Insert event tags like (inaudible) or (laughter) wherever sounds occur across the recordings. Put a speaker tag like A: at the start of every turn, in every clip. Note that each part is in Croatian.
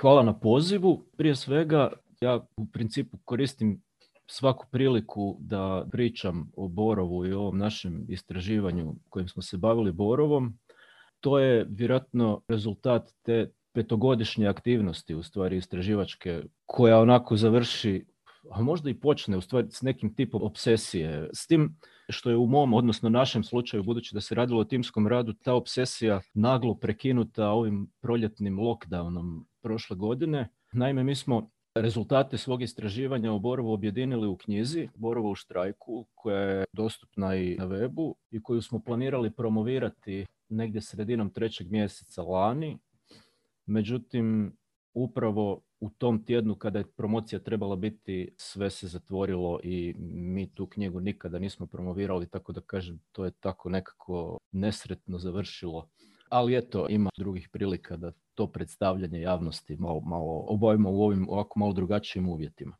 A: Hvala na pozivu. Prije svega, ja u principu koristim svaku priliku da pričam o Borovu i o ovom našem istraživanju kojim smo se bavili Borovom. To je vjerojatno rezultat te petogodišnje aktivnosti, u stvari istraživačke, koja onako završi, a možda i počne u stvari s nekim tipom obsesije. S tim što je u mom, odnosno našem slučaju, budući da se radilo o timskom radu, ta obsesija naglo prekinuta ovim proljetnim lockdownom prošle godine. Naime, mi smo rezultate svog istraživanja o Borovu objedinili u knjizi Borovo u štrajku, koja je dostupna i na webu i koju smo planirali promovirati negdje sredinom trećeg mjeseca lani. Međutim, upravo u tom tjednu kada je promocija trebala biti, sve se zatvorilo i mi tu knjigu nikada nismo promovirali, tako da kažem, to je tako nekako nesretno završilo. Ali eto, ima drugih prilika da to predstavljanje javnosti malo, malo obavimo u ovim ovako malo drugačijim uvjetima.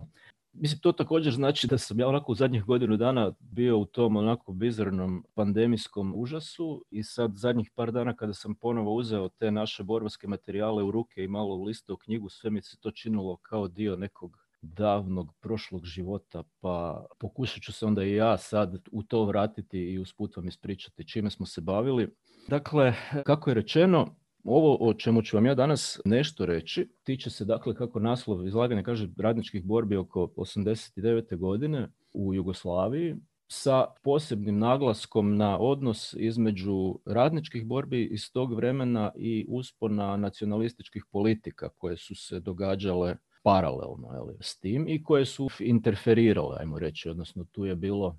A: Mislim, to također znači da sam ja onako u zadnjih godinu dana bio u tom onako bizarnom pandemijskom užasu i sad zadnjih par dana kada sam ponovo uzeo te naše borbske materijale u ruke i malo listao knjigu, sve mi se to činilo kao dio nekog davnog prošlog života, pa pokušat ću se onda i ja sad u to vratiti i usput vam ispričati čime smo se bavili. Dakle, kako je rečeno, ovo o čemu ću vam ja danas nešto reći tiče se dakle kako naslov izlaganja kaže radničkih borbi oko 89. godine u Jugoslaviji sa posebnim naglaskom na odnos između radničkih borbi iz tog vremena i uspona nacionalističkih politika koje su se događale paralelno jeli, s tim i koje su interferirale, ajmo reći, odnosno tu je bilo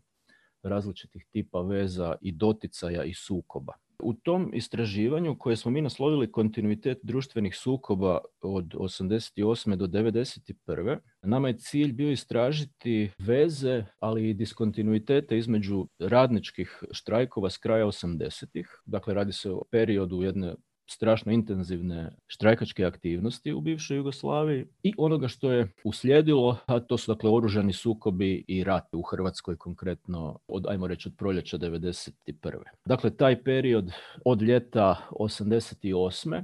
A: različitih tipa veza i doticaja i sukoba. U tom istraživanju koje smo mi naslovili kontinuitet društvenih sukoba od 88. do 91. Nama je cilj bio istražiti veze, ali i diskontinuitete između radničkih štrajkova s kraja 80. Dakle, radi se o periodu jedne strašno intenzivne štrajkačke aktivnosti u bivšoj Jugoslaviji i onoga što je uslijedilo, a to su dakle oružani sukobi i rat u Hrvatskoj konkretno od, ajmo reći, od proljeća 91. Dakle, taj period od ljeta 88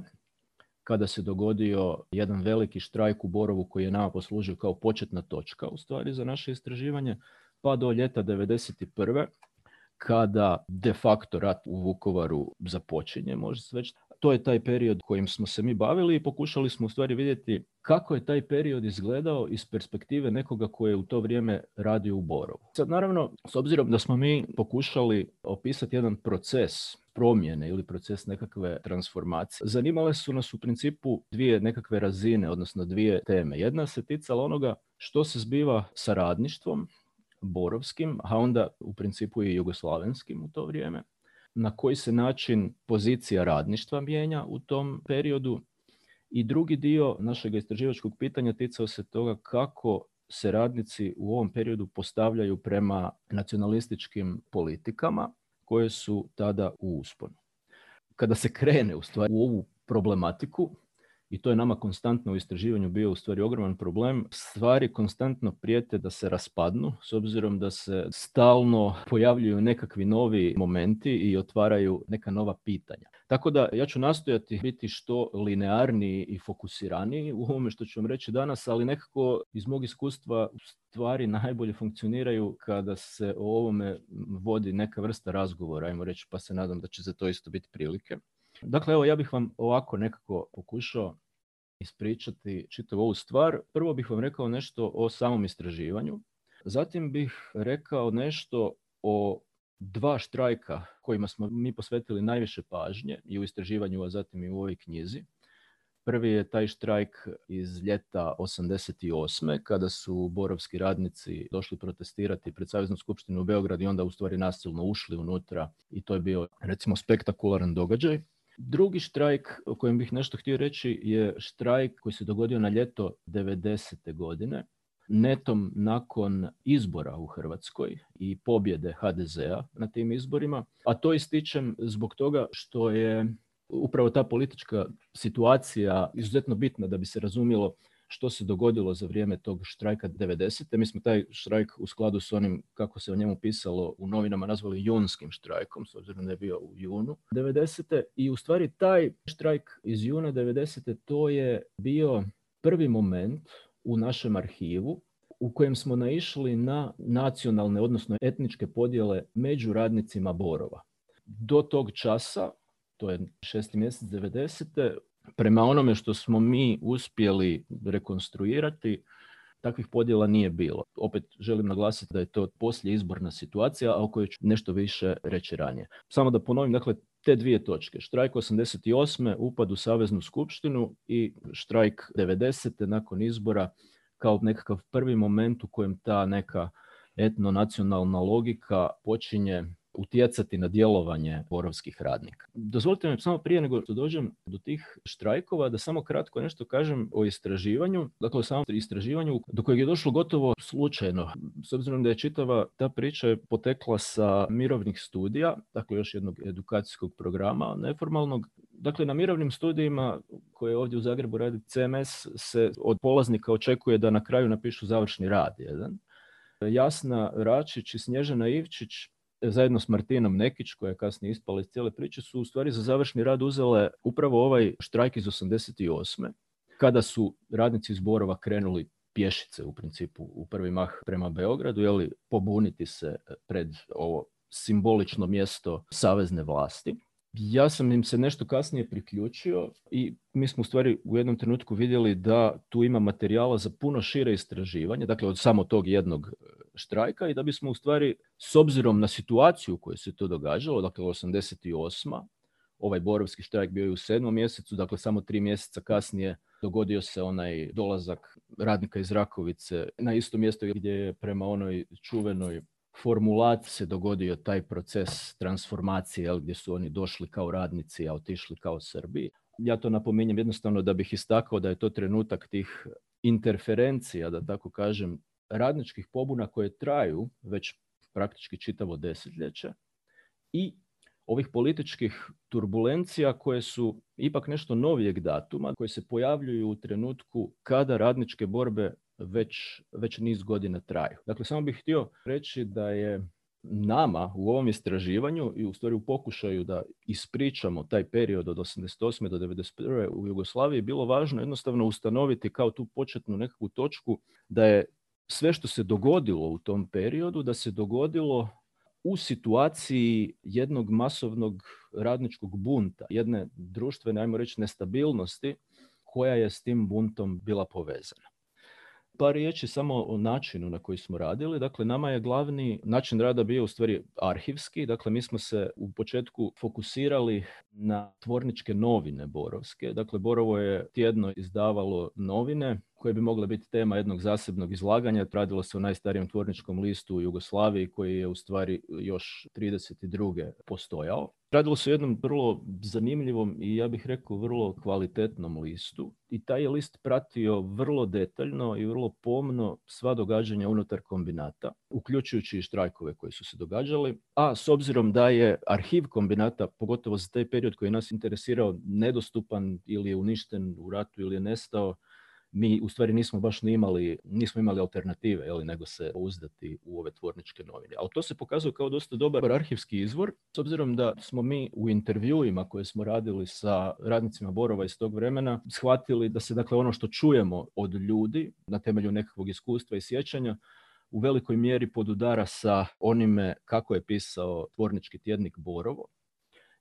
A: kada se dogodio jedan veliki štrajk u Borovu koji je nama poslužio kao početna točka u stvari za naše istraživanje, pa do ljeta 91. kada de facto rat u Vukovaru započinje, može se već to je taj period kojim smo se mi bavili i pokušali smo u stvari vidjeti kako je taj period izgledao iz perspektive nekoga koji je u to vrijeme radio u Borovu. Sad naravno, s obzirom da smo mi pokušali opisati jedan proces promjene ili proces nekakve transformacije. Zanimale su nas u principu dvije nekakve razine, odnosno dvije teme. Jedna se ticala onoga što se zbiva sa radništvom, borovskim, a onda u principu i jugoslavenskim u to vrijeme na koji se način pozicija radništva mijenja u tom periodu i drugi dio našeg istraživačkog pitanja ticao se toga kako se radnici u ovom periodu postavljaju prema nacionalističkim politikama koje su tada u usponu. Kada se krene u stvari u ovu problematiku, i to je nama konstantno u istraživanju bio u stvari ogroman problem. Stvari konstantno prijete da se raspadnu s obzirom da se stalno pojavljuju nekakvi novi momenti i otvaraju neka nova pitanja. Tako da ja ću nastojati biti što linearniji i fokusiraniji u ovome što ću vam reći danas, ali nekako iz mog iskustva stvari najbolje funkcioniraju kada se o ovome vodi neka vrsta razgovora, ajmo reći, pa se nadam da će za to isto biti prilike. Dakle, evo ja bih vam ovako nekako pokušao ispričati čitavu ovu stvar. Prvo bih vam rekao nešto o samom istraživanju. Zatim bih rekao nešto o dva štrajka kojima smo mi posvetili najviše pažnje i u istraživanju, a zatim i u ovoj knjizi. Prvi je taj štrajk iz ljeta 88. kada su borovski radnici došli protestirati pred Saveznu skupštinu u Beograd i onda u stvari nasilno ušli unutra i to je bio recimo spektakularan događaj. Drugi štrajk o kojem bih nešto htio reći je štrajk koji se dogodio na ljeto 90. godine, netom nakon izbora u Hrvatskoj i pobjede HDZ-a na tim izborima, a to ističem zbog toga što je upravo ta politička situacija izuzetno bitna da bi se razumjelo što se dogodilo za vrijeme tog štrajka 90. Mi smo taj štrajk u skladu s onim kako se o njemu pisalo u novinama nazvali junskim štrajkom, s obzirom da je bio u junu 90. I u stvari taj štrajk iz juna 90. to je bio prvi moment u našem arhivu u kojem smo naišli na nacionalne, odnosno etničke podjele među radnicima Borova. Do tog časa, to je šesti mjesec 90. Prema onome što smo mi uspjeli rekonstruirati, takvih podjela nije bilo. Opet želim naglasiti da je to poslije izborna situacija, a o kojoj ću nešto više reći ranije. Samo da ponovim, dakle, te dvije točke. Štrajk 88. upad u Saveznu skupštinu i štrajk 90. nakon izbora kao nekakav prvi moment u kojem ta neka etno-nacionalna logika počinje utjecati na djelovanje borovskih radnika. Dozvolite mi samo prije nego što dođem do tih štrajkova da samo kratko nešto kažem o istraživanju, dakle o samom istraživanju do kojeg je došlo gotovo slučajno. S obzirom da je čitava ta priča je potekla sa mirovnih studija, dakle još jednog edukacijskog programa neformalnog, Dakle, na mirovnim studijima koje ovdje u Zagrebu radi CMS se od polaznika očekuje da na kraju napišu završni rad jedan. Jasna Račić i Snježana Ivčić zajedno s Martinom Nekić, koja je kasnije ispala iz cijele priče, su u stvari za završni rad uzele upravo ovaj štrajk iz 88. Kada su radnici iz Borova krenuli pješice u principu u prvi mah prema Beogradu, jeli pobuniti se pred ovo simbolično mjesto savezne vlasti. Ja sam im se nešto kasnije priključio i mi smo u stvari u jednom trenutku vidjeli da tu ima materijala za puno šire istraživanje, dakle od samo tog jednog e, štrajka i da bismo u stvari s obzirom na situaciju u kojoj se to događalo, dakle 88. Ovaj borovski štrajk bio je u sedmom mjesecu, dakle samo tri mjeseca kasnije dogodio se onaj dolazak radnika iz Rakovice na isto mjesto gdje je prema onoj čuvenoj formulat se dogodio taj proces transformacije gdje su oni došli kao radnici, a otišli kao Srbi. Ja to napominjem jednostavno da bih istakao da je to trenutak tih interferencija, da tako kažem, radničkih pobuna koje traju već praktički čitavo desetljeće i ovih političkih turbulencija koje su ipak nešto novijeg datuma, koje se pojavljuju u trenutku kada radničke borbe već, već niz godina traju. Dakle, samo bih htio reći da je nama u ovom istraživanju i u stvari u pokušaju da ispričamo taj period od 88. do 91. u Jugoslaviji bilo važno jednostavno ustanoviti kao tu početnu nekakvu točku da je sve što se dogodilo u tom periodu, da se dogodilo u situaciji jednog masovnog radničkog bunta, jedne društvene, ajmo reći, nestabilnosti koja je s tim buntom bila povezana. Par riječi samo o načinu na koji smo radili. Dakle, nama je glavni način rada bio u stvari arhivski. Dakle, mi smo se u početku fokusirali na tvorničke novine borovske. Dakle, Borovo je tjedno izdavalo novine koje bi mogle biti tema jednog zasebnog izlaganja. Radilo se o najstarijem tvorničkom listu u Jugoslaviji koji je u stvari još 32. postojao. Radilo se o jednom vrlo zanimljivom i ja bih rekao vrlo kvalitetnom listu i taj je list pratio vrlo detaljno i vrlo pomno sva događanja unutar kombinata, uključujući i štrajkove koji su se događali, a s obzirom da je arhiv kombinata, pogotovo za taj period koji nas interesirao, nedostupan ili je uništen u ratu ili je nestao, mi u stvari nismo baš ni imali, nismo imali alternative, jeli, nego se uzdati u ove tvorničke novine. Ali to se pokazuje kao dosta dobar arhivski izvor, s obzirom da smo mi u intervjuima koje smo radili sa radnicima Borova iz tog vremena shvatili da se dakle ono što čujemo od ljudi na temelju nekakvog iskustva i sjećanja u velikoj mjeri podudara sa onime kako je pisao tvornički tjednik Borovo,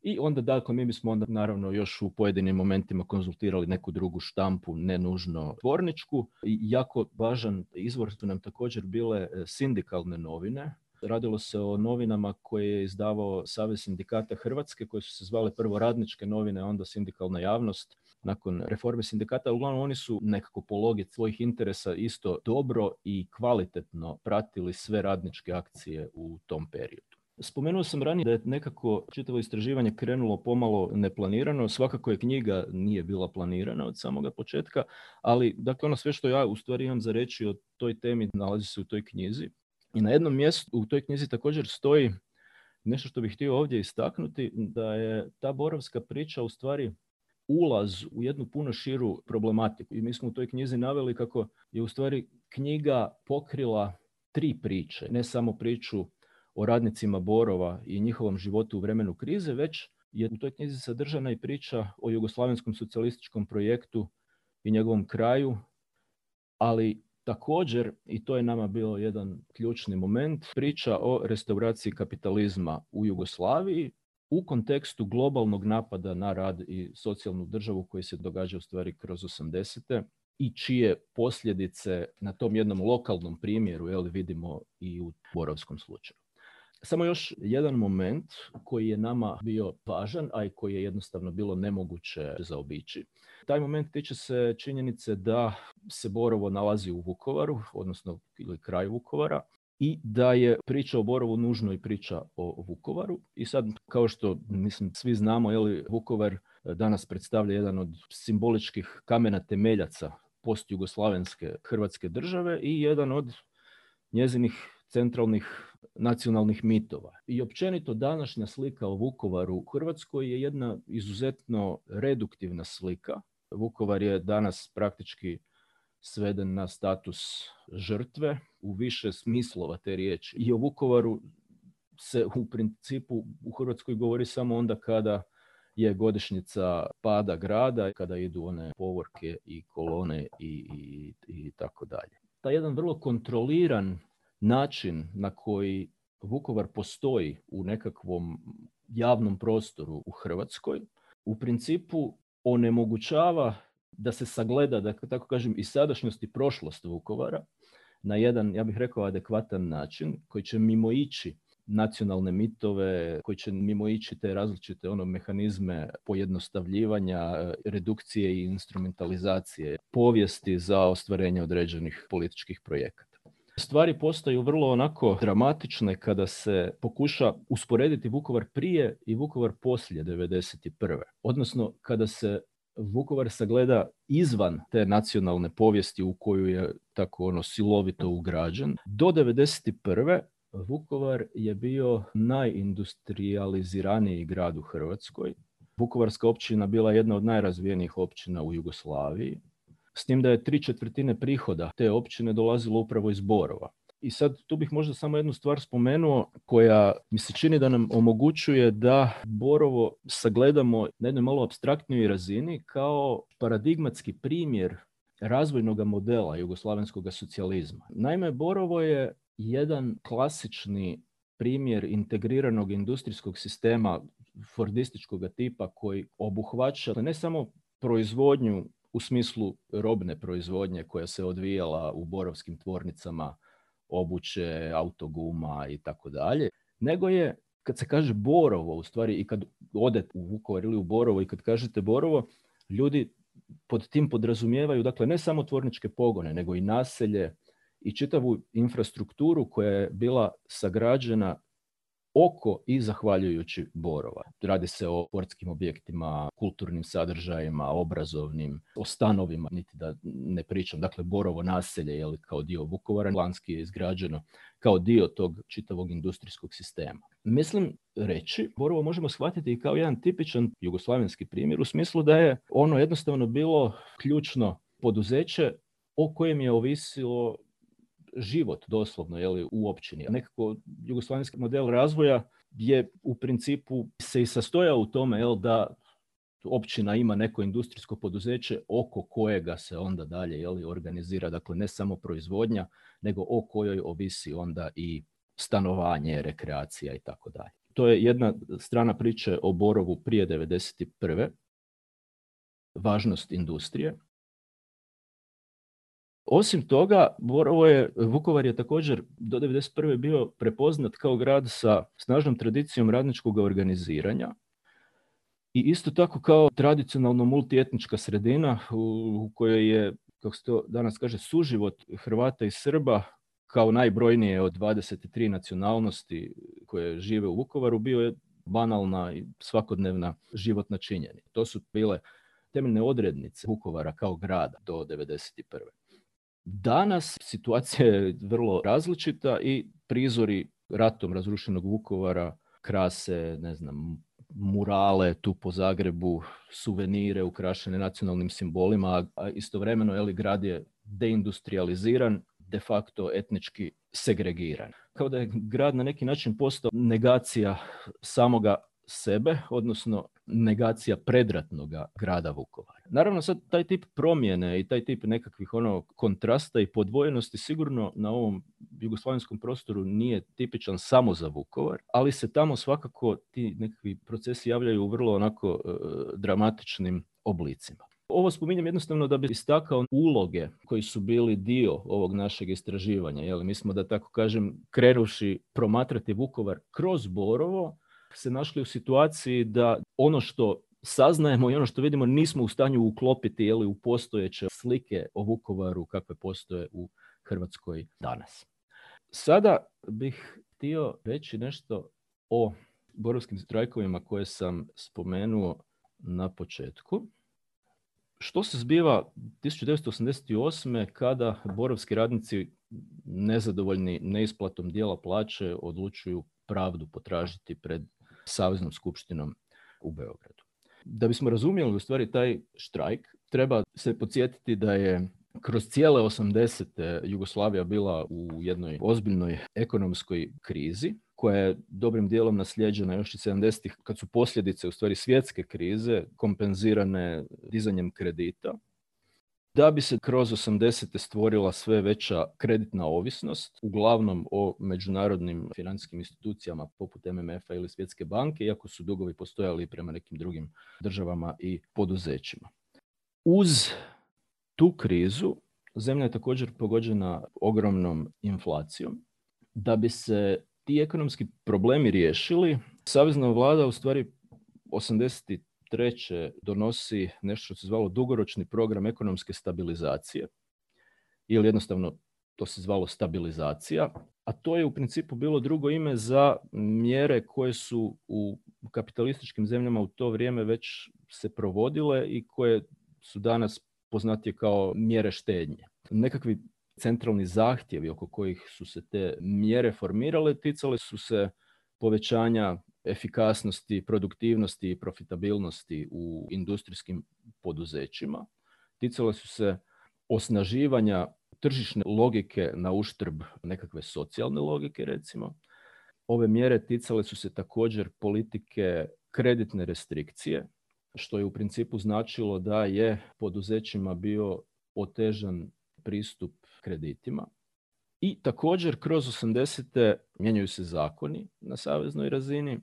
A: i onda dakle mi bismo onda naravno još u pojedinim momentima konzultirali neku drugu štampu, ne nužno tvorničku. I jako važan izvor su nam također bile e, sindikalne novine. Radilo se o novinama koje je izdavao Savez sindikata Hrvatske, koje su se zvale prvo radničke novine, onda sindikalna javnost nakon reforme sindikata. Uglavnom oni su nekako po logici svojih interesa isto dobro i kvalitetno pratili sve radničke akcije u tom periodu. Spomenuo sam ranije da je nekako čitavo istraživanje krenulo pomalo neplanirano. Svakako je knjiga nije bila planirana od samoga početka, ali dakle ono sve što ja u stvari imam za reći o toj temi nalazi se u toj knjizi. I na jednom mjestu u toj knjizi također stoji nešto što bih htio ovdje istaknuti, da je ta borovska priča u stvari ulaz u jednu puno širu problematiku. I mi smo u toj knjizi naveli kako je u stvari knjiga pokrila tri priče, ne samo priču o radnicima Borova i njihovom životu u vremenu krize, već je u toj knjizi sadržana i priča o jugoslavenskom socijalističkom projektu i njegovom kraju ali također, i to je nama bio jedan ključni moment, priča o restauraciji kapitalizma u Jugoslaviji u kontekstu globalnog napada na rad i socijalnu državu koji se događa u stvari kroz 80 i čije posljedice na tom jednom lokalnom primjeru jel, vidimo i u Borovskom slučaju. Samo još jedan moment koji je nama bio važan, a i koji je jednostavno bilo nemoguće zaobići. Taj moment tiče se činjenice da se Borovo nalazi u Vukovaru, odnosno ili kraju Vukovara, i da je priča o Borovu nužno i priča o Vukovaru. I sad, kao što mislim svi znamo, je li Vukovar danas predstavlja jedan od simboličkih kamena temeljaca post-jugoslavenske Hrvatske države i jedan od njezinih centralnih nacionalnih mitova. I općenito današnja slika o Vukovaru u Hrvatskoj je jedna izuzetno reduktivna slika. Vukovar je danas praktički sveden na status žrtve u više smislova te riječi. I o Vukovaru se u principu u Hrvatskoj govori samo onda kada je godišnjica pada grada, kada idu one povorke i kolone i, i, i tako dalje. Taj jedan vrlo kontroliran način na koji Vukovar postoji u nekakvom javnom prostoru u Hrvatskoj, u principu onemogućava da se sagleda, da tako kažem, i sadašnjost i prošlost Vukovara na jedan, ja bih rekao, adekvatan način koji će mimo ići nacionalne mitove, koji će mimo ići te različite ono mehanizme pojednostavljivanja, redukcije i instrumentalizacije povijesti za ostvarenje određenih političkih projekata. Stvari postaju vrlo onako dramatične kada se pokuša usporediti Vukovar prije i Vukovar poslije 1991. Odnosno kada se Vukovar sagleda izvan te nacionalne povijesti u koju je tako ono silovito ugrađen. Do 1991. Vukovar je bio najindustrializiraniji grad u Hrvatskoj. Vukovarska općina bila jedna od najrazvijenijih općina u Jugoslaviji, s tim da je tri četvrtine prihoda te općine dolazilo upravo iz Borova. I sad tu bih možda samo jednu stvar spomenuo koja mi se čini da nam omogućuje da Borovo sagledamo na jednoj malo abstraktnijoj razini kao paradigmatski primjer razvojnog modela jugoslavenskog socijalizma. Naime, Borovo je jedan klasični primjer integriranog industrijskog sistema fordističkog tipa koji obuhvaća ne samo proizvodnju u smislu robne proizvodnje koja se odvijala u borovskim tvornicama obuće, autoguma i tako dalje, nego je kad se kaže Borovo, u stvari i kad odete u Vukovar ili u Borovo i kad kažete Borovo, ljudi pod tim podrazumijevaju dakle ne samo tvorničke pogone, nego i naselje i čitavu infrastrukturu koja je bila sagrađena oko i zahvaljujući Borova. Radi se o sportskim objektima, kulturnim sadržajima, obrazovnim, o stanovima, niti da ne pričam. Dakle, Borovo naselje je kao dio Vukovara, Lanski je izgrađeno kao dio tog čitavog industrijskog sistema. Mislim reći, Borovo možemo shvatiti i kao jedan tipičan jugoslavenski primjer u smislu da je ono jednostavno bilo ključno poduzeće o kojem je ovisilo život doslovno jeli, u općini. Nekako jugoslavenski model razvoja je u principu se i sastoja u tome jel, da općina ima neko industrijsko poduzeće oko kojega se onda dalje jeli, organizira, dakle ne samo proizvodnja, nego o kojoj ovisi onda i stanovanje, rekreacija i tako dalje. To je jedna strana priče o Borovu prije 1991. Važnost industrije. Osim toga, Borovo Vukovar je također do 1991. bio prepoznat kao grad sa snažnom tradicijom radničkog organiziranja i isto tako kao tradicionalno multietnička sredina u kojoj je, kako se to danas kaže, suživot Hrvata i Srba kao najbrojnije od 23 nacionalnosti koje žive u Vukovaru bio je banalna i svakodnevna životna činjenica. To su bile temeljne odrednice Vukovara kao grada do 1991. Danas situacija je vrlo različita i prizori ratom razrušenog Vukovara krase, ne znam, murale tu po Zagrebu, suvenire ukrašene nacionalnim simbolima, a istovremeno je grad je deindustrializiran, de facto etnički segregiran. Kao da je grad na neki način postao negacija samoga sebe, odnosno negacija predratnog grada Vukovara. Naravno sad taj tip promjene i taj tip nekakvih ono kontrasta i podvojenosti sigurno na ovom jugoslavenskom prostoru nije tipičan samo za Vukovar, ali se tamo svakako ti nekakvi procesi javljaju u vrlo onako e, dramatičnim oblicima. Ovo spominjem jednostavno da bi istakao uloge koji su bili dio ovog našeg istraživanja. Jel? Mi smo, da tako kažem, krenuši promatrati Vukovar kroz Borovo, se našli u situaciji da ono što saznajemo i ono što vidimo nismo u stanju uklopiti jeli, u postojeće slike o Vukovaru kakve postoje u Hrvatskoj danas. Sada bih htio reći nešto o borovskim strajkovima koje sam spomenuo na početku. Što se zbiva 1988. kada borovski radnici nezadovoljni neisplatom dijela plaće odlučuju pravdu potražiti pred Saveznom skupštinom u Beogradu. Da bismo razumjeli u stvari taj štrajk, treba se podsjetiti da je kroz cijele 80. Jugoslavija bila u jednoj ozbiljnoj ekonomskoj krizi koja je dobrim dijelom nasljeđena još i 70-ih kad su posljedice u stvari svjetske krize kompenzirane dizanjem kredita da bi se kroz 80. stvorila sve veća kreditna ovisnost, uglavnom o međunarodnim financijskim institucijama poput MMF-a ili Svjetske banke, iako su dugovi postojali prema nekim drugim državama i poduzećima. Uz tu krizu zemlja je također pogođena ogromnom inflacijom. Da bi se ti ekonomski problemi riješili, Savezna vlada u stvari 80 treće donosi nešto što se zvalo dugoročni program ekonomske stabilizacije ili jednostavno to se zvalo stabilizacija, a to je u principu bilo drugo ime za mjere koje su u kapitalističkim zemljama u to vrijeme već se provodile i koje su danas poznatije kao mjere štednje. Nekakvi centralni zahtjevi oko kojih su se te mjere formirale ticale su se povećanja efikasnosti, produktivnosti i profitabilnosti u industrijskim poduzećima. Ticale su se osnaživanja tržišne logike na uštrb nekakve socijalne logike, recimo. Ove mjere ticale su se također politike kreditne restrikcije, što je u principu značilo da je poduzećima bio otežan pristup kreditima. I također kroz 80. mijenjaju se zakoni na saveznoj razini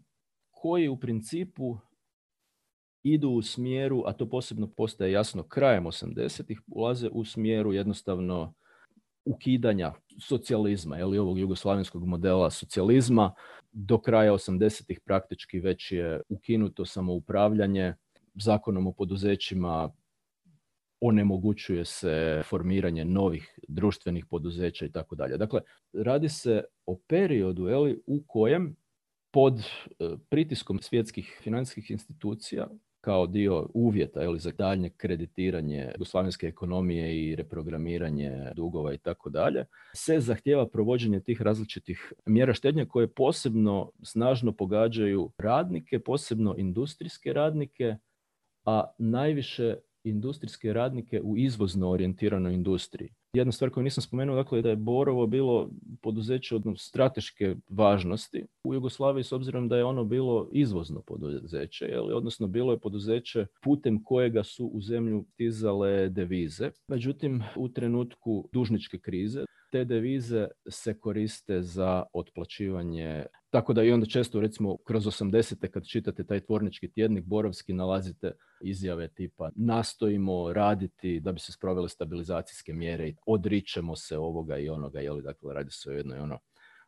A: koji u principu idu u smjeru, a to posebno postaje jasno krajem 80-ih, ulaze u smjeru jednostavno ukidanja socijalizma, ili ovog jugoslavenskog modela socijalizma. Do kraja 80-ih praktički već je ukinuto samoupravljanje, zakonom o poduzećima onemogućuje se formiranje novih društvenih poduzeća i tako dalje. Dakle, radi se o periodu eli, u kojem pod e, pritiskom svjetskih financijskih institucija kao dio uvjeta ili za daljnje kreditiranje jugoslavenske ekonomije i reprogramiranje dugova i tako dalje, se zahtjeva provođenje tih različitih mjera štednje koje posebno snažno pogađaju radnike, posebno industrijske radnike, a najviše industrijske radnike u izvozno orijentiranoj industriji. Jedna stvar koju nisam spomenuo, dakle, da je Borovo bilo poduzeće od strateške važnosti u Jugoslaviji s obzirom da je ono bilo izvozno poduzeće, jel? odnosno bilo je poduzeće putem kojega su u zemlju stizale devize. Međutim, u trenutku dužničke krize te devize se koriste za otplaćivanje tako da i onda često recimo kroz 80. kad čitate taj tvornički tjednik Borovski nalazite izjave tipa nastojimo raditi da bi se sprovele stabilizacijske mjere i odričemo se ovoga i onoga, jeli, dakle radi se o jednoj ono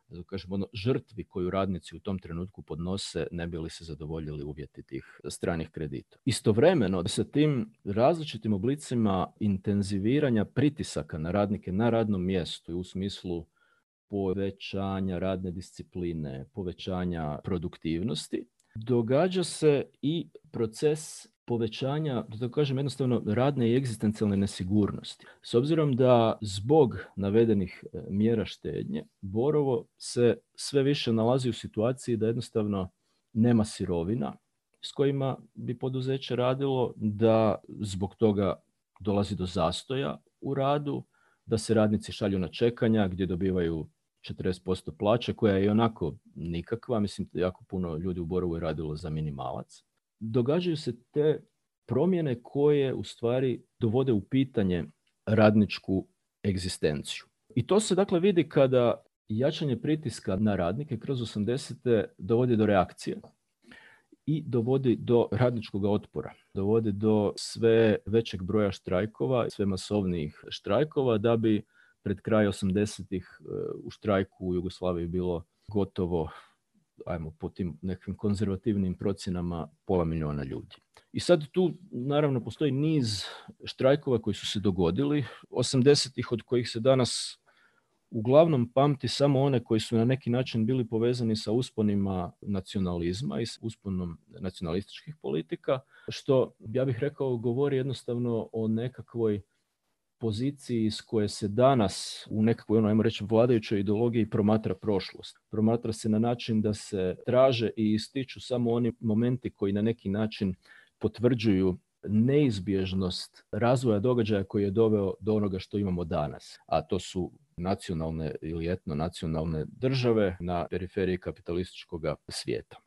A: da kažem, ono, žrtvi koju radnici u tom trenutku podnose ne bi li se zadovoljili uvjeti tih stranih kredita. Istovremeno sa tim različitim oblicima intenziviranja pritisaka na radnike na radnom mjestu u smislu povećanja radne discipline, povećanja produktivnosti, događa se i proces povećanja, da tako kažem jednostavno, radne i egzistencijalne nesigurnosti. S obzirom da zbog navedenih e, mjera štednje, Borovo se sve više nalazi u situaciji da jednostavno nema sirovina s kojima bi poduzeće radilo, da zbog toga dolazi do zastoja u radu, da se radnici šalju na čekanja gdje dobivaju 40% plaće koja je onako nikakva, mislim jako puno ljudi u Borovu je radilo za minimalac. Događaju se te promjene koje u stvari dovode u pitanje radničku egzistenciju. I to se dakle vidi kada jačanje pritiska na radnike kroz 80. dovodi do reakcije i dovodi do radničkog otpora, dovodi do sve većeg broja štrajkova, sve masovnijih štrajkova da bi pred kraj 80-ih e, u štrajku u Jugoslaviji bilo gotovo, ajmo po tim nekim konzervativnim procjenama, pola milijuna ljudi. I sad tu naravno postoji niz štrajkova koji su se dogodili, 80-ih od kojih se danas uglavnom pamti samo one koji su na neki način bili povezani sa usponima nacionalizma i s usponom nacionalističkih politika, što ja bih rekao govori jednostavno o nekakvoj poziciji s koje se danas u nekakvoj, ono, ajmo reći, vladajućoj ideologiji promatra prošlost. Promatra se na način da se traže i ističu samo oni momenti koji na neki način potvrđuju neizbježnost razvoja događaja koji je doveo do onoga što imamo danas, a to su nacionalne ili etno-nacionalne države na periferiji kapitalističkog svijeta.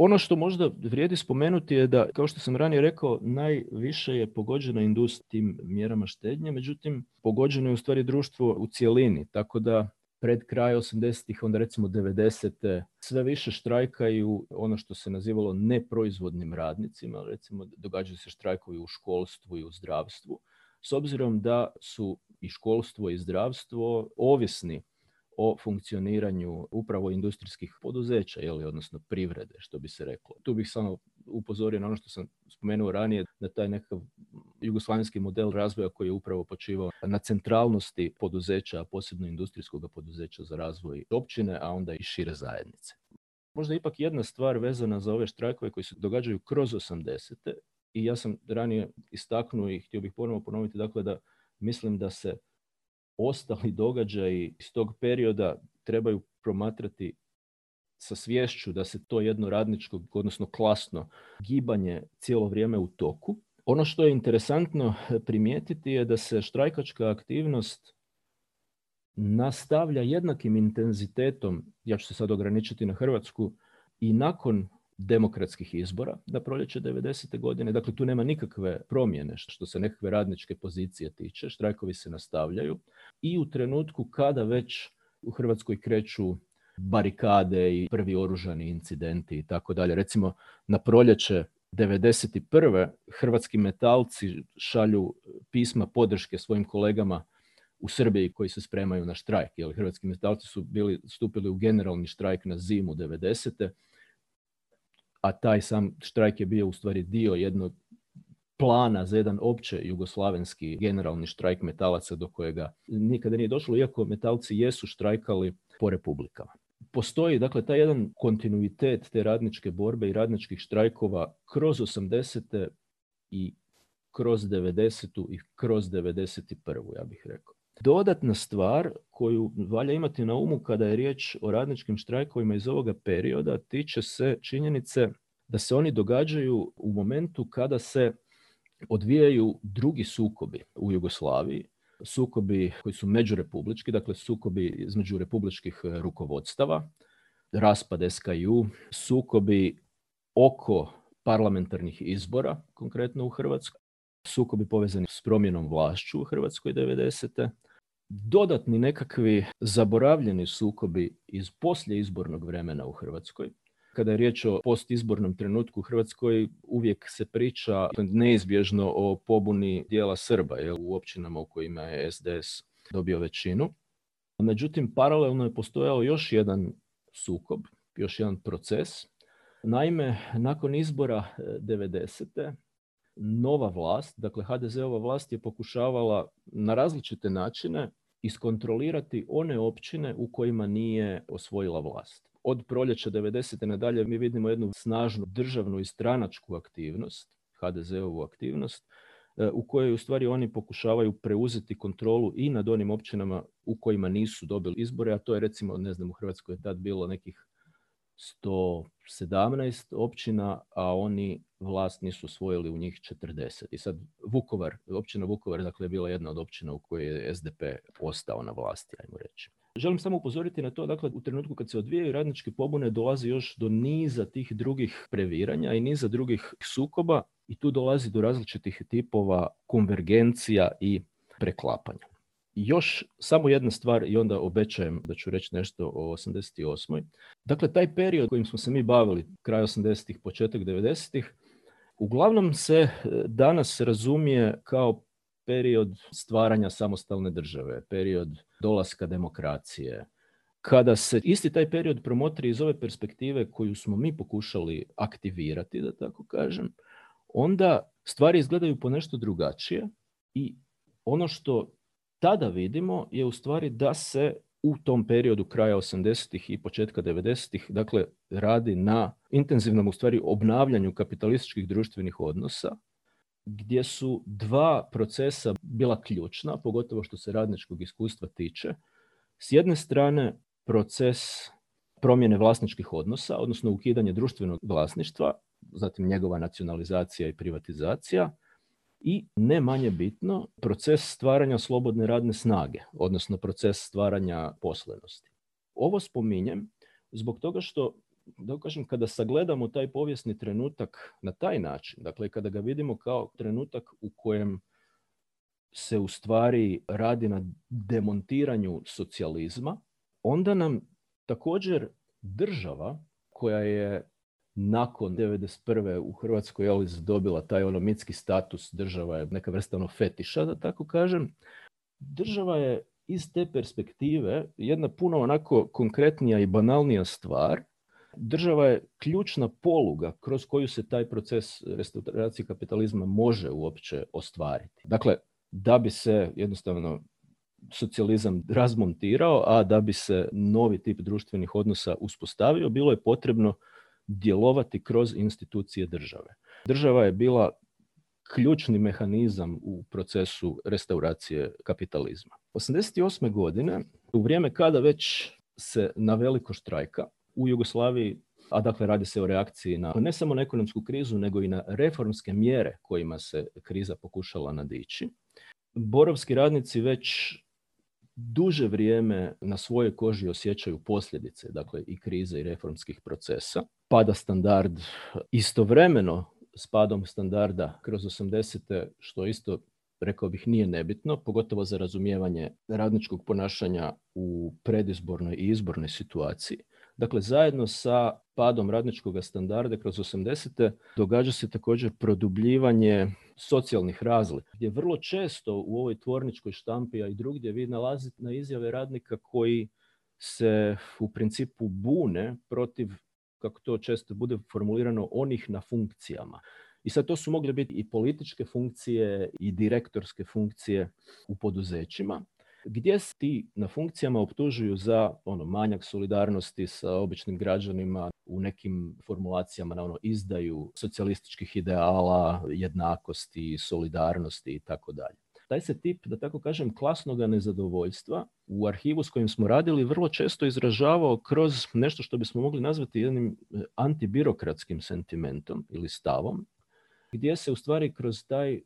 A: Ono što možda vrijedi spomenuti je da, kao što sam ranije rekao, najviše je pogođena industrija tim mjerama štednje, međutim, pogođeno je u stvari društvo u cijelini, tako da pred kraj 80-ih, onda recimo 90. sve više štrajkaju ono što se nazivalo neproizvodnim radnicima, recimo događaju se štrajkovi u školstvu i u zdravstvu, s obzirom da su i školstvo i zdravstvo ovisni o funkcioniranju upravo industrijskih poduzeća, ili odnosno privrede, što bi se reklo. Tu bih samo upozorio na ono što sam spomenuo ranije, da taj nekakav jugoslavenski model razvoja koji je upravo počivao na centralnosti poduzeća, posebno industrijskog poduzeća za razvoj općine, a onda i šire zajednice. Možda ipak jedna stvar vezana za ove štrajkove koji se događaju kroz 80. I ja sam ranije istaknuo i htio bih ponovno ponoviti dakle da mislim da se ostali događaji iz tog perioda trebaju promatrati sa svješću da se to jedno radničko, odnosno klasno gibanje cijelo vrijeme u toku. Ono što je interesantno primijetiti je da se štrajkačka aktivnost nastavlja jednakim intenzitetom, ja ću se sad ograničiti na Hrvatsku, i nakon demokratskih izbora na proljeće 90. godine. Dakle, tu nema nikakve promjene što se nekakve radničke pozicije tiče. Štrajkovi se nastavljaju. I u trenutku kada već u Hrvatskoj kreću barikade i prvi oružani incidenti i tako dalje. Recimo, na proljeće 91. hrvatski metalci šalju pisma podrške svojim kolegama u Srbiji koji se spremaju na štrajk. Jer hrvatski metalci su bili stupili u generalni štrajk na zimu 90 a taj sam štrajk je bio u stvari dio jednog plana za jedan opće jugoslavenski generalni štrajk metalaca do kojega nikada nije došlo, iako metalci jesu štrajkali po republikama. Postoji dakle taj jedan kontinuitet te radničke borbe i radničkih štrajkova kroz 80. i kroz 90. i kroz 91. ja bih rekao. Dodatna stvar koju valja imati na umu kada je riječ o radničkim štrajkovima iz ovoga perioda tiče se činjenice da se oni događaju u momentu kada se odvijaju drugi sukobi u Jugoslaviji, sukobi koji su međurepublički, dakle sukobi između republičkih rukovodstava, raspad SKU, sukobi oko parlamentarnih izbora, konkretno u Hrvatskoj, sukobi povezani s promjenom vlašću u Hrvatskoj 90 dodatni nekakvi zaboravljeni sukobi iz poslije izbornog vremena u Hrvatskoj. Kada je riječ o postizbornom trenutku u Hrvatskoj, uvijek se priča neizbježno o pobuni dijela Srba jel, u općinama u kojima je SDS dobio većinu. Međutim, paralelno je postojao još jedan sukob, još jedan proces. Naime, nakon izbora 90 nova vlast, dakle HDZ-ova vlast je pokušavala na različite načine iskontrolirati one općine u kojima nije osvojila vlast. Od proljeća 90. nadalje mi vidimo jednu snažnu državnu i stranačku aktivnost, HDZ-ovu aktivnost, e, u kojoj u stvari oni pokušavaju preuzeti kontrolu i nad onim općinama u kojima nisu dobili izbore, a to je recimo, ne znam, u Hrvatskoj je tad bilo nekih 117 općina, a oni vlast nisu osvojili u njih 40. I sad Vukovar, općina Vukovar dakle, je bila jedna od općina u kojoj je SDP ostao na vlasti, ajmo reći. Želim samo upozoriti na to, dakle, u trenutku kad se odvijaju radničke pobune dolazi još do niza tih drugih previranja i niza drugih sukoba i tu dolazi do različitih tipova konvergencija i preklapanja. Još samo jedna stvar i onda obećajem da ću reći nešto o 88. Dakle, taj period kojim smo se mi bavili, kraj 80-ih, početak 90-ih, uglavnom se e, danas razumije kao period stvaranja samostalne države, period dolaska demokracije. Kada se isti taj period promotri iz ove perspektive koju smo mi pokušali aktivirati, da tako kažem, onda stvari izgledaju po nešto drugačije i ono što tada vidimo je u stvari da se u tom periodu kraja 80-ih i početka 90-ih dakle radi na intenzivnom u stvari obnavljanju kapitalističkih društvenih odnosa gdje su dva procesa bila ključna, pogotovo što se radničkog iskustva tiče. S jedne strane proces promjene vlasničkih odnosa, odnosno ukidanje društvenog vlasništva, zatim njegova nacionalizacija i privatizacija, i ne manje bitno proces stvaranja slobodne radne snage, odnosno proces stvaranja poslenosti. Ovo spominjem zbog toga što da kažem, kada sagledamo taj povijesni trenutak na taj način, dakle kada ga vidimo kao trenutak u kojem se u stvari radi na demontiranju socijalizma, onda nam također država koja je nakon 1991. u Hrvatskoj je dobila taj ono mitski status, država je neka vrsta ono fetiša, da tako kažem. Država je iz te perspektive jedna puno onako konkretnija i banalnija stvar. Država je ključna poluga kroz koju se taj proces restauracije kapitalizma može uopće ostvariti. Dakle, da bi se jednostavno socijalizam razmontirao, a da bi se novi tip društvenih odnosa uspostavio, bilo je potrebno djelovati kroz institucije države. Država je bila ključni mehanizam u procesu restauracije kapitalizma. 88. godine, u vrijeme kada već se na veliko štrajka u Jugoslaviji, a dakle radi se o reakciji na ne samo na ekonomsku krizu, nego i na reformske mjere kojima se kriza pokušala nadići, borovski radnici već duže vrijeme na svojoj koži osjećaju posljedice, dakle i krize i reformskih procesa. Pada standard istovremeno s padom standarda kroz 80. što isto rekao bih nije nebitno, pogotovo za razumijevanje radničkog ponašanja u predizbornoj i izbornoj situaciji. Dakle, zajedno sa padom radničkog standarda kroz 80. događa se također produbljivanje socijalnih razlika, gdje vrlo često u ovoj tvorničkoj štampi, a i drugdje vi nalazite na izjave radnika koji se u principu bune protiv, kako to često bude formulirano, onih na funkcijama. I sad to su mogle biti i političke funkcije i direktorske funkcije u poduzećima gdje ti na funkcijama optužuju za ono manjak solidarnosti sa običnim građanima u nekim formulacijama na ono izdaju socijalističkih ideala, jednakosti, solidarnosti i tako dalje. Taj se tip, da tako kažem, klasnog nezadovoljstva u arhivu s kojim smo radili vrlo često izražavao kroz nešto što bismo mogli nazvati jednim e, antibirokratskim sentimentom ili stavom, gdje se u stvari kroz taj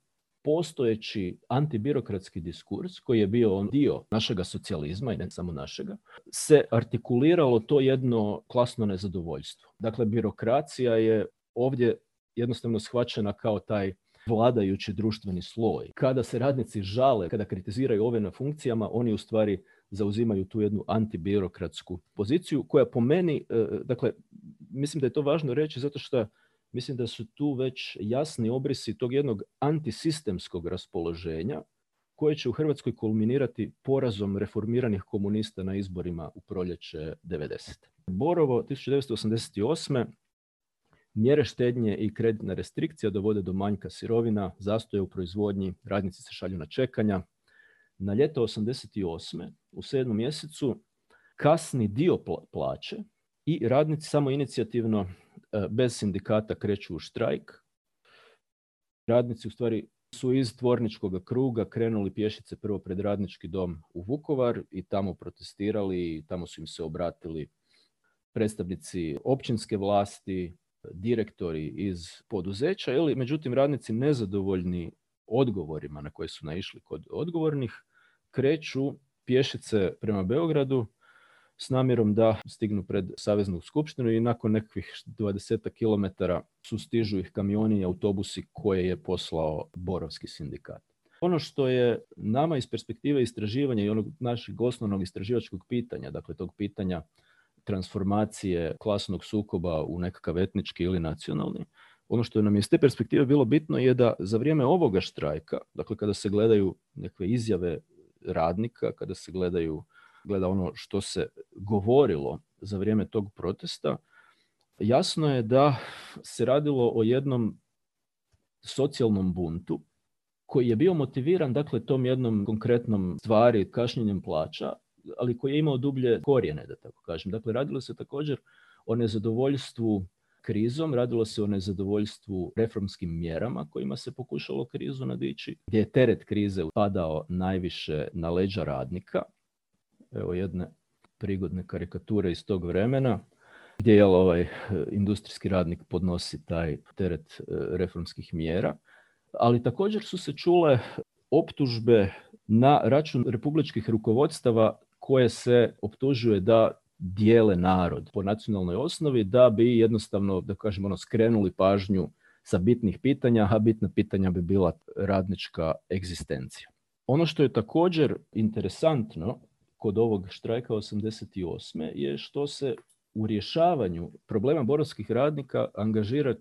A: postojeći antibirokratski diskurs koji je bio dio našega socijalizma i ne samo našega, se artikuliralo to jedno klasno nezadovoljstvo. Dakle, birokracija je ovdje jednostavno shvaćena kao taj vladajući društveni sloj. Kada se radnici žale, kada kritiziraju ove na funkcijama, oni u stvari zauzimaju tu jednu antibirokratsku poziciju koja po meni, e, dakle, mislim da je to važno reći zato što mislim da su tu već jasni obrisi tog jednog antisistemskog raspoloženja koje će u Hrvatskoj kulminirati porazom reformiranih komunista na izborima u proljeće 90. Borovo 1988. Mjere štednje i kreditna restrikcija dovode do manjka sirovina, zastoje u proizvodnji, radnici se šalju na čekanja. Na ljeto 88. u sedmom mjesecu kasni dio plaće i radnici samo inicijativno bez sindikata kreću u štrajk. Radnici u stvari su iz tvorničkog kruga krenuli pješice prvo pred radnički dom u Vukovar i tamo protestirali i tamo su im se obratili predstavnici općinske vlasti, direktori iz poduzeća, ili međutim radnici nezadovoljni odgovorima na koje su naišli kod odgovornih, kreću pješice prema Beogradu s namjerom da stignu pred Saveznu skupštinu i nakon nekakvih 20 km sustižu ih kamioni i autobusi koje je poslao Borovski sindikat. Ono što je nama iz perspektive istraživanja i onog našeg osnovnog istraživačkog pitanja, dakle tog pitanja transformacije klasnog sukoba u nekakav etnički ili nacionalni, ono što nam je iz te perspektive bilo bitno je da za vrijeme ovoga štrajka, dakle kada se gledaju neke izjave radnika, kada se gledaju gleda ono što se govorilo za vrijeme tog protesta, jasno je da se radilo o jednom socijalnom buntu koji je bio motiviran dakle tom jednom konkretnom stvari kašnjenjem plaća, ali koji je imao dublje korijene, da tako kažem. Dakle, radilo se također o nezadovoljstvu krizom, radilo se o nezadovoljstvu reformskim mjerama kojima se pokušalo krizu nadići, gdje je teret krize padao najviše na leđa radnika. Evo jedne prigodne karikature iz tog vremena gdje je ovaj industrijski radnik podnosi taj teret e, reformskih mjera. Ali također su se čule optužbe na račun republičkih rukovodstava koje se optužuje da dijele narod po nacionalnoj osnovi da bi jednostavno, da kažemo, ono, skrenuli pažnju sa bitnih pitanja, a bitna pitanja bi bila radnička egzistencija. Ono što je također interesantno kod ovog štrajka 88. je što se u rješavanju problema borovskih radnika angažira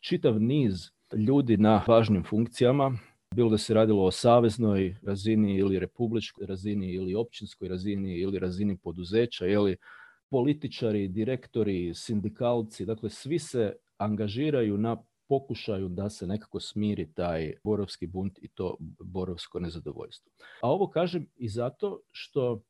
A: čitav niz ljudi na važnim funkcijama, bilo da se radilo o saveznoj razini ili republičkoj razini ili općinskoj razini ili razini poduzeća, ili političari, direktori, sindikalci, dakle svi se angažiraju na pokušaju da se nekako smiri taj borovski bunt i to borovsko nezadovoljstvo. A ovo kažem i zato što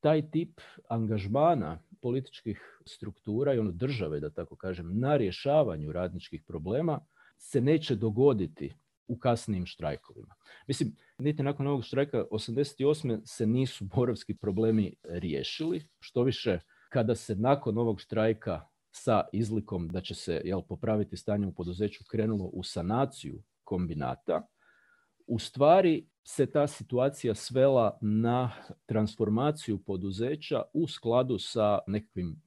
A: taj tip angažmana političkih struktura i ono države, da tako kažem, na rješavanju radničkih problema se neće dogoditi u kasnijim štrajkovima. Mislim, niti nakon ovog štrajka 88. se nisu borovski problemi riješili. Što više, kada se nakon ovog štrajka sa izlikom da će se jel, popraviti stanje u poduzeću krenulo u sanaciju kombinata, u stvari se ta situacija svela na transformaciju poduzeća u skladu sa nekakvim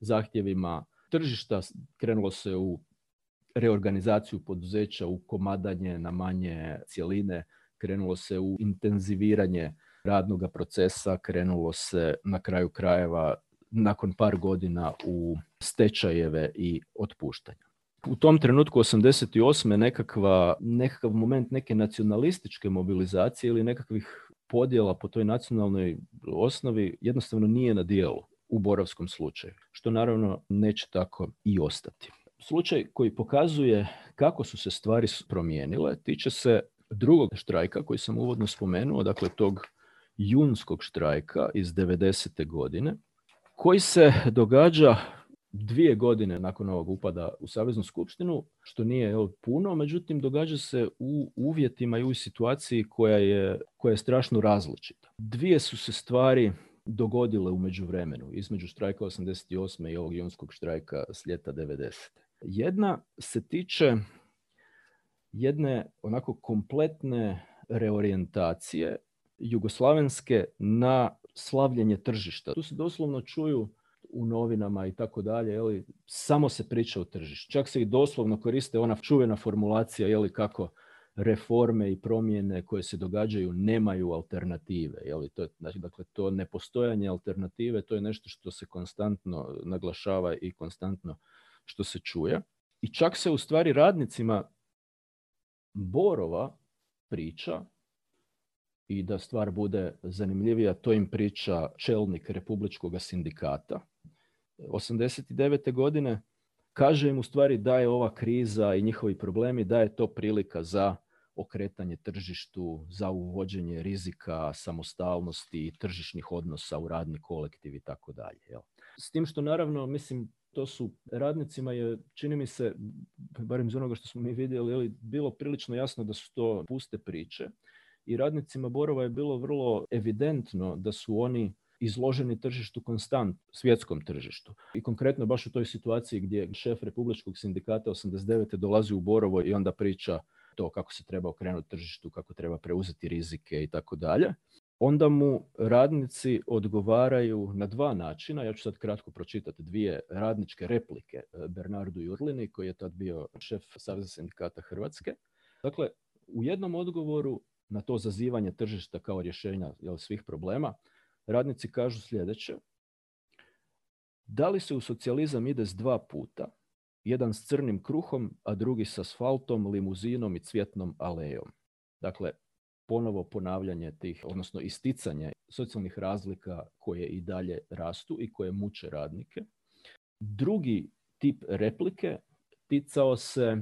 A: zahtjevima tržišta. Krenulo se u reorganizaciju poduzeća u komadanje na manje cjeline, krenulo se u intenziviranje radnog procesa, krenulo se na kraju krajeva nakon par godina u stečajeve i otpuštanja. U tom trenutku 88. nekakva, nekakav moment neke nacionalističke mobilizacije ili nekakvih podjela po toj nacionalnoj osnovi jednostavno nije na dijelu u Borovskom slučaju, što naravno neće tako i ostati. Slučaj koji pokazuje kako su se stvari promijenile tiče se drugog štrajka koji sam uvodno spomenuo, dakle tog junskog štrajka iz 90. godine, koji se događa dvije godine nakon ovog upada u Saveznu skupštinu, što nije puno, međutim događa se u uvjetima i u situaciji koja je, koja je strašno različita. Dvije su se stvari dogodile u međuvremenu, između štrajka 88. i ovog junskog štrajka s ljeta 90. Jedna se tiče jedne onako kompletne reorientacije jugoslavenske na slavljenje tržišta. Tu se doslovno čuju u novinama i tako dalje, jeli, samo se priča o tržištu. Čak se i doslovno koriste ona čuvena formulacija jeli, kako reforme i promjene koje se događaju nemaju alternative. Jeli, to, znači, dakle, to nepostojanje alternative, to je nešto što se konstantno naglašava i konstantno što se čuje. I čak se u stvari radnicima Borova priča i da stvar bude zanimljivija, to im priča čelnik Republičkog sindikata. 89. godine kaže im u stvari da je ova kriza i njihovi problemi, da je to prilika za okretanje tržištu, za uvođenje rizika, samostalnosti i tržišnih odnosa u radni kolektiv i tako dalje. S tim što naravno, mislim, to su radnicima je, čini mi se, barem iz onoga što smo mi vidjeli, bilo prilično jasno da su to puste priče. I radnicima Borova je bilo vrlo evidentno da su oni izloženi tržištu konstant, svjetskom tržištu. I konkretno baš u toj situaciji gdje šef Republičkog sindikata 89. dolazi u Borovo i onda priča to kako se treba okrenuti tržištu, kako treba preuzeti rizike i tako dalje. onda mu radnici odgovaraju na dva načina. Ja ću sad kratko pročitati dvije radničke replike e, Bernardu Jurlini, koji je tad bio šef Saveza sindikata Hrvatske. Dakle, u jednom odgovoru na to zazivanje tržišta kao rješenja jel, svih problema, radnici kažu sljedeće. Da li se u socijalizam ide s dva puta, jedan s crnim kruhom, a drugi s asfaltom, limuzinom i cvjetnom alejom? Dakle, ponovo ponavljanje tih, odnosno isticanje socijalnih razlika koje i dalje rastu i koje muče radnike. Drugi tip replike ticao se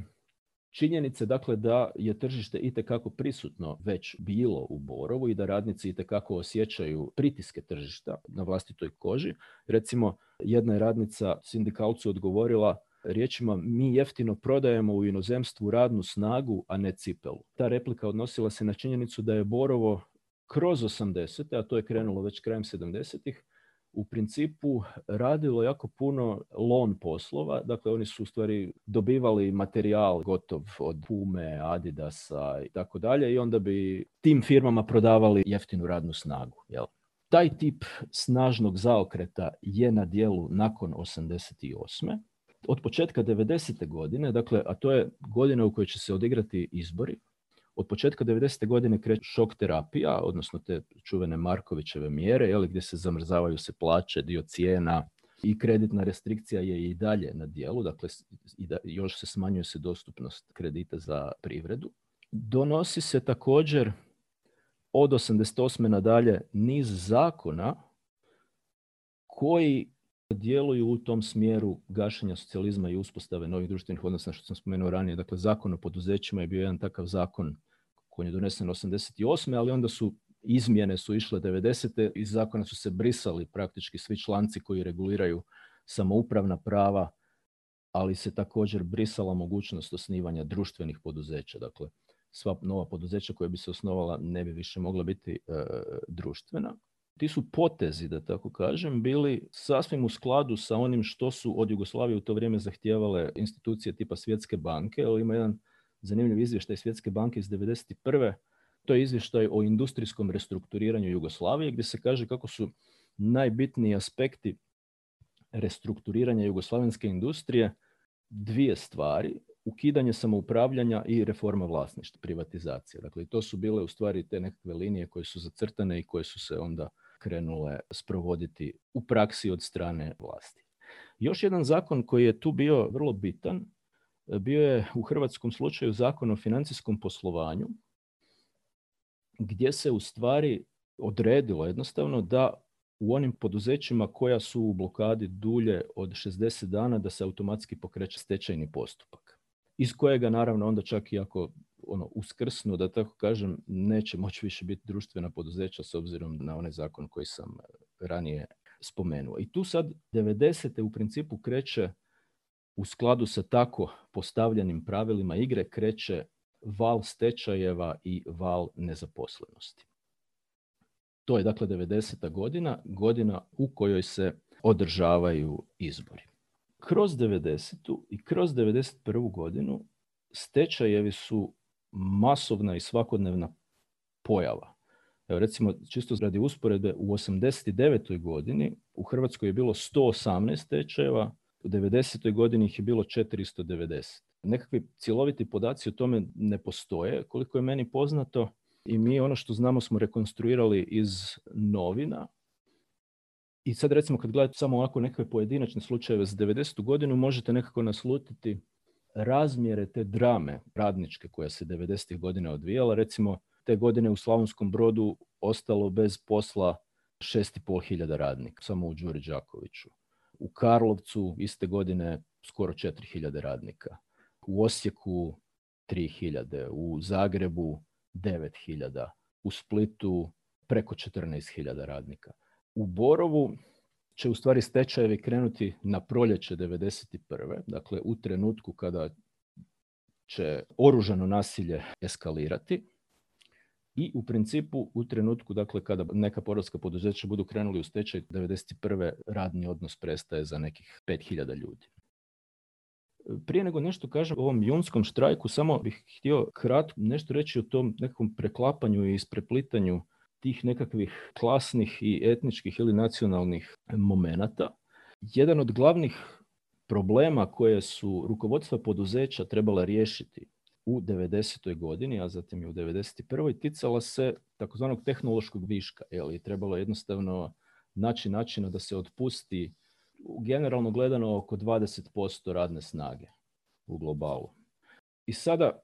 A: činjenice dakle da je tržište itekako prisutno već bilo u Borovu i da radnici itekako osjećaju pritiske tržišta na vlastitoj koži. Recimo, jedna je radnica sindikalcu odgovorila riječima mi jeftino prodajemo u inozemstvu radnu snagu, a ne cipelu. Ta replika odnosila se na činjenicu da je Borovo kroz 80. a to je krenulo već krajem 70 u principu radilo jako puno lon poslova, dakle oni su u stvari dobivali materijal gotov od Pume, Adidasa i tako dalje i onda bi tim firmama prodavali jeftinu radnu snagu. Jel? Taj tip snažnog zaokreta je na dijelu nakon 88. Od početka 90. godine, dakle, a to je godina u kojoj će se odigrati izbori, od početka 90. godine kreće šok terapija, odnosno te čuvene Markovićeve mjere, jeli, gdje se zamrzavaju se plaće, dio cijena i kreditna restrikcija je i dalje na dijelu, dakle i da, još se smanjuje se dostupnost kredita za privredu. Donosi se također od 88. nadalje niz zakona koji djeluju u tom smjeru gašenja socijalizma i uspostave novih društvenih odnosa, što sam spomenuo ranije. Dakle, zakon o poduzećima je bio jedan takav zakon koji je donesen 88. ali onda su izmjene su išle 90. iz zakona su se brisali praktički svi članci koji reguliraju samoupravna prava, ali se također brisala mogućnost osnivanja društvenih poduzeća. Dakle, sva nova poduzeća koja bi se osnovala ne bi više mogla biti e, društvena. Ti su potezi, da tako kažem, bili sasvim u skladu sa onim što su od Jugoslavije u to vrijeme zahtijevale institucije tipa Svjetske banke, ali ima jedan zanimljiv izvještaj Svjetske banke iz 1991. To je izvještaj o industrijskom restrukturiranju Jugoslavije gdje se kaže kako su najbitniji aspekti restrukturiranja jugoslavenske industrije dvije stvari, ukidanje samoupravljanja i reforma vlasništva, privatizacija. Dakle, to su bile u stvari te nekakve linije koje su zacrtane i koje su se onda krenule sprovoditi u praksi od strane vlasti. Još jedan zakon koji je tu bio vrlo bitan bio je u hrvatskom slučaju zakon o financijskom poslovanju, gdje se u stvari odredilo jednostavno da u onim poduzećima koja su u blokadi dulje od 60 dana da se automatski pokreće stečajni postupak. Iz kojega naravno onda čak i ako ono uskrsnu, da tako kažem, neće moći više biti društvena poduzeća s obzirom na onaj zakon koji sam ranije spomenuo. I tu sad 90. u principu kreće u skladu sa tako postavljenim pravilima igre kreće val stečajeva i val nezaposlenosti. To je dakle 90. godina, godina u kojoj se održavaju izbori. Kroz 90. i kroz 91. godinu stečajevi su masovna i svakodnevna pojava. Evo recimo, čisto radi usporedbe, u 89. godini u Hrvatskoj je bilo 118 stečajeva, u 90. godini ih je bilo 490. Nekakvi cjeloviti podaci o tome ne postoje, koliko je meni poznato. I mi ono što znamo smo rekonstruirali iz novina. I sad recimo kad gledate samo ovako nekakve pojedinačne slučajeve za 90. godinu, možete nekako naslutiti razmjere te drame radničke koja se 90. godina odvijala. Recimo te godine u Slavonskom brodu ostalo bez posla 6.500 hiljada radnika, samo u Đuri Đakoviću u Karlovcu iste godine skoro 4000 radnika, u Osijeku 3000, u Zagrebu 9000, u Splitu preko 14.000 radnika. U Borovu će u stvari stečajevi krenuti na proljeće 1991. Dakle, u trenutku kada će oružano nasilje eskalirati i u principu u trenutku dakle kada neka porodska poduzeća budu krenuli u stečaj 91. radni odnos prestaje za nekih 5000 ljudi. Prije nego nešto kažem o ovom junskom štrajku, samo bih htio kratko nešto reći o tom nekom preklapanju i ispreplitanju tih nekakvih klasnih i etničkih ili nacionalnih momenata. Jedan od glavnih problema koje su rukovodstva poduzeća trebala riješiti u 90. godini, a zatim i u 91. ticala se takozvanog tehnološkog viška. Jeli, trebalo jednostavno naći načina da se otpusti generalno gledano oko 20% radne snage u globalu. I sada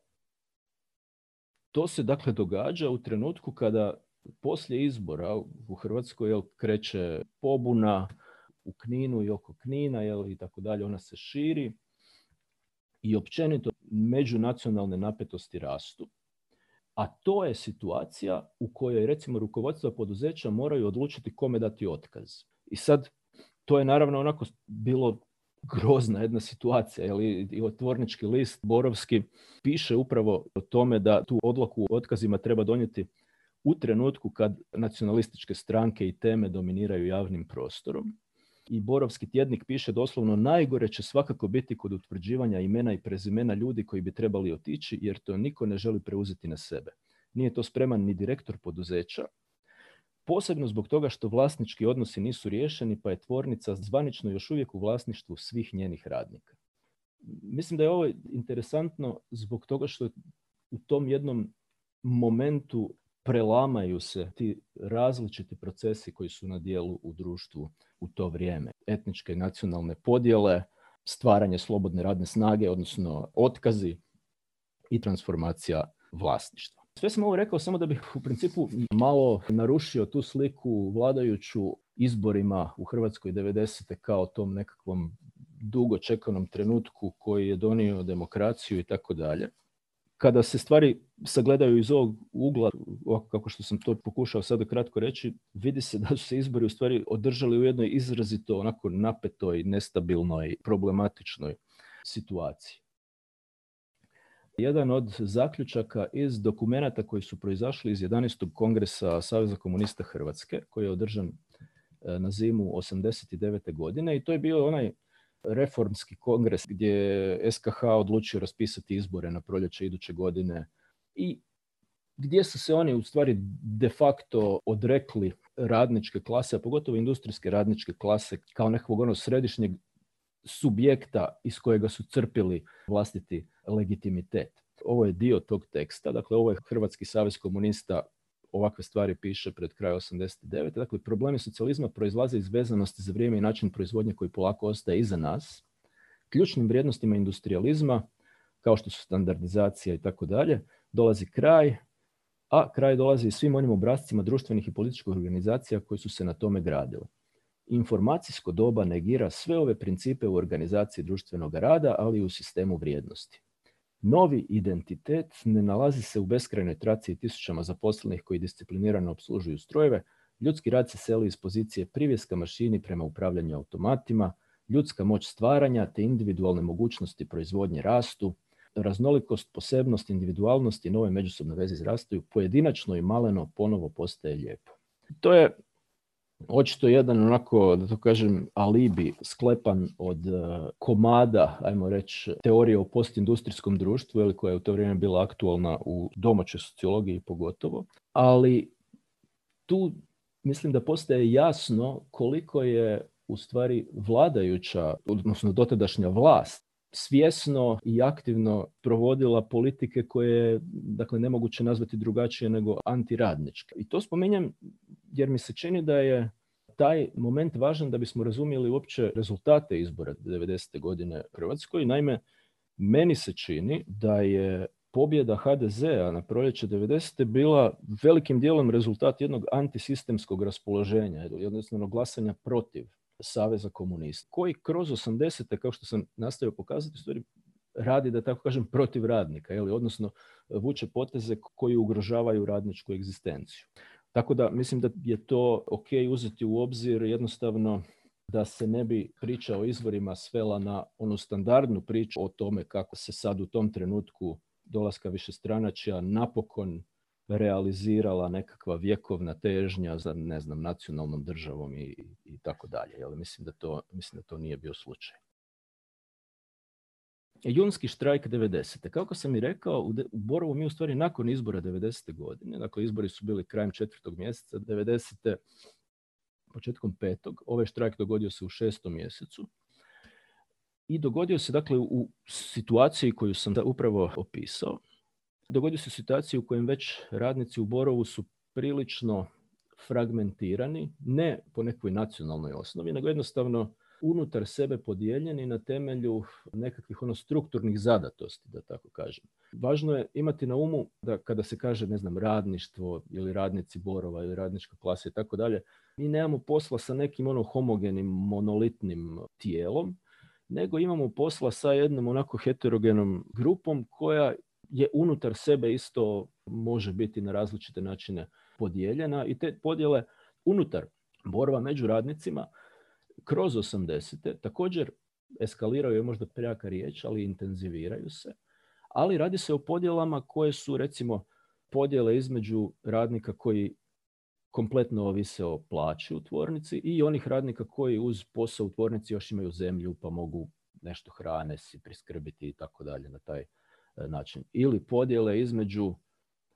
A: to se dakle događa u trenutku kada poslije izbora u Hrvatskoj jel, kreće pobuna u Kninu i oko Knina jel, i tako dalje, ona se širi i općenito međunacionalne napetosti rastu. A to je situacija u kojoj recimo rukovodstva poduzeća moraju odlučiti kome dati otkaz. I sad to je naravno onako bilo grozna jedna situacija. Jeli, I otvornički list Borovski piše upravo o tome da tu odluku o otkazima treba donijeti u trenutku kad nacionalističke stranke i teme dominiraju javnim prostorom. I Borovski tjednik piše doslovno najgore će svakako biti kod utvrđivanja imena i prezimena ljudi koji bi trebali otići jer to niko ne želi preuzeti na sebe. Nije to spreman ni direktor poduzeća, posebno zbog toga što vlasnički odnosi nisu riješeni pa je tvornica zvanično još uvijek u vlasništvu svih njenih radnika. Mislim da je ovo interesantno zbog toga što u tom jednom momentu prelamaju se ti različiti procesi koji su na dijelu u društvu u to vrijeme. Etničke i nacionalne podjele, stvaranje slobodne radne snage, odnosno otkazi i transformacija vlasništva. Sve sam ovo rekao samo da bih u principu malo narušio tu sliku vladajuću izborima u Hrvatskoj 90. kao tom nekakvom dugo čekanom trenutku koji je donio demokraciju i tako dalje kada se stvari sagledaju iz ovog ugla, kako što sam to pokušao sada kratko reći, vidi se da su se izbori u stvari održali u jednoj izrazito onako napetoj, nestabilnoj, problematičnoj situaciji. Jedan od zaključaka iz dokumenata koji su proizašli iz 11. kongresa Saveza komunista Hrvatske, koji je održan e, na zimu 89. godine i to je bio onaj reformski kongres gdje je SKH odlučio raspisati izbore na proljeće iduće godine i gdje su se oni u stvari de facto odrekli radničke klase, a pogotovo industrijske radničke klase kao nekog onog središnjeg subjekta iz kojega su crpili vlastiti legitimitet. Ovo je dio tog teksta, dakle ovo je Hrvatski savez komunista ovakve stvari piše pred kraj 89. Dakle, problemi socijalizma proizlaze iz vezanosti za vrijeme i način proizvodnje koji polako ostaje iza nas, ključnim vrijednostima industrializma, kao što su standardizacija i tako dalje, dolazi kraj, a kraj dolazi i svim onim obrazcima društvenih i političkih organizacija koji su se na tome gradile. Informacijsko doba negira sve ove principe u organizaciji društvenog rada, ali i u sistemu vrijednosti. Novi identitet ne nalazi se u beskrajnoj traci i tisućama zaposlenih koji disciplinirano obslužuju strojeve. Ljudski rad se seli iz pozicije privjeska mašini prema upravljanju automatima, ljudska moć stvaranja te individualne mogućnosti proizvodnje rastu, raznolikost, posebnost, individualnost i nove međusobne veze izrastaju, pojedinačno i maleno ponovo postaje lijepo. To je očito jedan onako, da to kažem, alibi sklepan od e, komada, ajmo reći, teorije o postindustrijskom društvu, ili koja je u to vrijeme bila aktualna u domaćoj sociologiji pogotovo. Ali tu mislim da postaje jasno koliko je u stvari vladajuća, odnosno dotadašnja vlast, svjesno i aktivno provodila politike koje dakle, nemoguće nazvati drugačije nego antiradničke. I to spominjem jer mi se čini da je taj moment važan da bismo razumjeli uopće rezultate izbora 90. godine Hrvatskoj. Naime, meni se čini da je pobjeda HDZ-a na proljeće 90. bila velikim dijelom rezultat jednog antisistemskog raspoloženja, jednostavno glasanja protiv Saveza komunista, koji kroz 80. kao što sam nastavio pokazati, stvari radi, da tako kažem, protiv radnika, jeli, odnosno vuče poteze koji ugrožavaju radničku egzistenciju. Tako da mislim da je to ok uzeti u obzir jednostavno da se ne bi priča o izvorima svela na onu standardnu priču o tome kako se sad u tom trenutku dolaska višestranačja napokon realizirala nekakva vjekovna težnja za ne znam nacionalnom državom i, i tako dalje. Mislim da, to, mislim da to nije bio slučaj. junski štrajk 90. Kako sam i rekao, u Borovu mi u stvari nakon izbora 90. godine, dakle izbori su bili krajem četvrtog mjeseca 90. početkom petog, ovaj štrajk dogodio se u šestom mjesecu. I dogodio se dakle u situaciji koju sam upravo opisao. Dogodio se situaciju u kojem već radnici u Borovu su prilično fragmentirani, ne po nekoj nacionalnoj osnovi, nego jednostavno unutar sebe podijeljeni na temelju nekakvih ono strukturnih zadatosti, da tako kažem. Važno je imati na umu da kada se kaže, ne znam, radništvo ili radnici borova ili radnička klasa i tako dalje, mi nemamo posla sa nekim ono homogenim, monolitnim tijelom, nego imamo posla sa jednom onako heterogenom grupom koja je unutar sebe isto može biti na različite načine podijeljena i te podjele unutar borova među radnicima kroz 80. također eskaliraju je možda prejaka riječ, ali intenziviraju se. Ali radi se o podjelama koje su recimo podjele između radnika koji kompletno ovise o plaći u tvornici i onih radnika koji uz posao u tvornici još imaju zemlju pa mogu nešto hrane si priskrbiti i tako dalje na taj način. Ili podjele između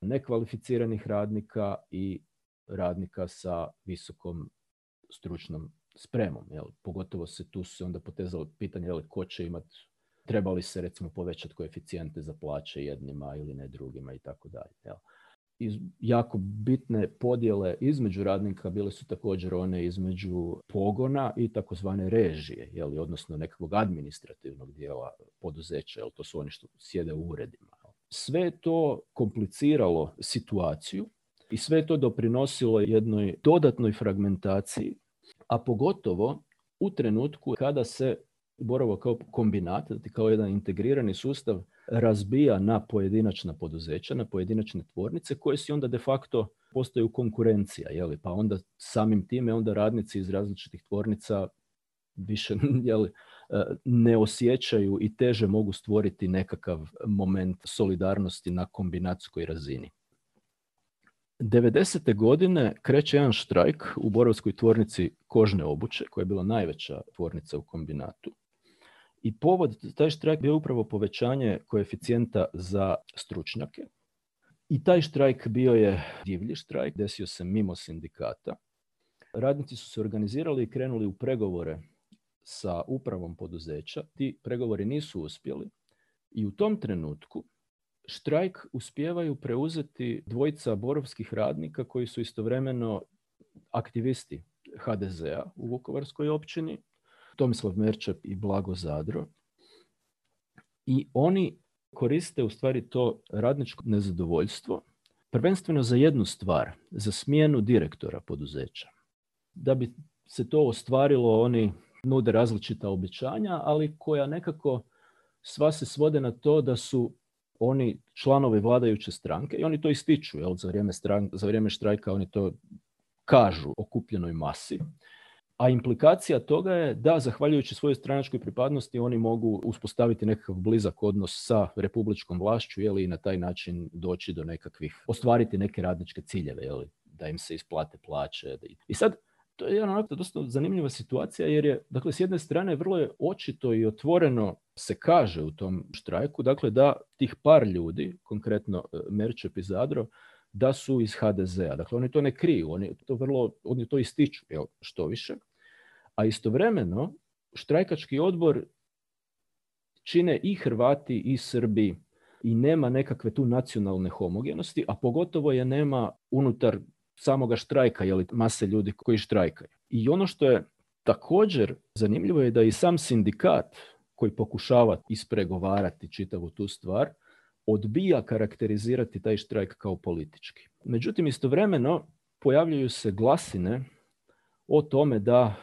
A: nekvalificiranih radnika i radnika sa visokom stručnom spremom. Jel? Pogotovo se tu se onda potezalo pitanje jel, ko će imati, treba li se recimo povećati koeficijente za plaće jednima ili ne drugima i tako dalje. I jako bitne podjele između radnika bile su također one između pogona i takozvane režije, jel, odnosno nekakvog administrativnog dijela poduzeća, jel, to su oni što sjede u uredima. Sve to kompliciralo situaciju i sve to doprinosilo jednoj dodatnoj fragmentaciji a pogotovo u trenutku kada se Borovo kao kombinat, kao jedan integrirani sustav razbija na pojedinačna poduzeća, na pojedinačne tvornice koje si onda de facto postaju konkurencija, jeli? pa onda samim time onda radnici iz različitih tvornica više (laughs) jeli, ne osjećaju i teže mogu stvoriti nekakav moment solidarnosti na kombinatskoj razini. 90. godine kreće jedan štrajk u Borovskoj tvornici kožne obuće, koja je bila najveća tvornica u kombinatu. I povod taj štrajk bio upravo povećanje koeficijenta za stručnjake. I taj štrajk bio je divlji štrajk, desio se mimo sindikata. Radnici su se organizirali i krenuli u pregovore sa upravom poduzeća. Ti pregovori nisu uspjeli i u tom trenutku štrajk uspijevaju preuzeti dvojica borovskih radnika koji su istovremeno aktivisti HDZ-a u Vukovarskoj općini, Tomislav Merčep i Blago Zadro. I oni koriste u stvari to radničko nezadovoljstvo prvenstveno za jednu stvar, za smjenu direktora poduzeća. Da bi se to ostvarilo, oni nude različita obećanja, ali koja nekako sva se svode na to da su oni članovi vladajuće stranke i oni to ističu jel, za, vrijeme za vrijeme štrajka oni to kažu okupljenoj masi. A implikacija toga je da, zahvaljujući svojoj stranačkoj pripadnosti, oni mogu uspostaviti nekakav blizak odnos sa republičkom vlašću jeli, i na taj način doći do nekakvih, ostvariti neke radničke ciljeve, jeli, da im se isplate plaće. I sad, to je jedna onako dosta zanimljiva situacija jer je, dakle, s jedne strane vrlo je očito i otvoreno se kaže u tom štrajku, dakle, da tih par ljudi, konkretno e, Merčep i Zadro, da su iz HDZ-a. Dakle, oni to ne kriju, oni to vrlo, oni to ističu, jel, što više. A istovremeno, štrajkački odbor čine i Hrvati i Srbi i nema nekakve tu nacionalne homogenosti, a pogotovo je nema unutar samoga štrajka, jeli mase ljudi koji štrajkaju. I ono što je također zanimljivo je da i sam sindikat koji pokušava ispregovarati čitavu tu stvar, odbija karakterizirati taj štrajk kao politički. Međutim, istovremeno pojavljuju se glasine o tome da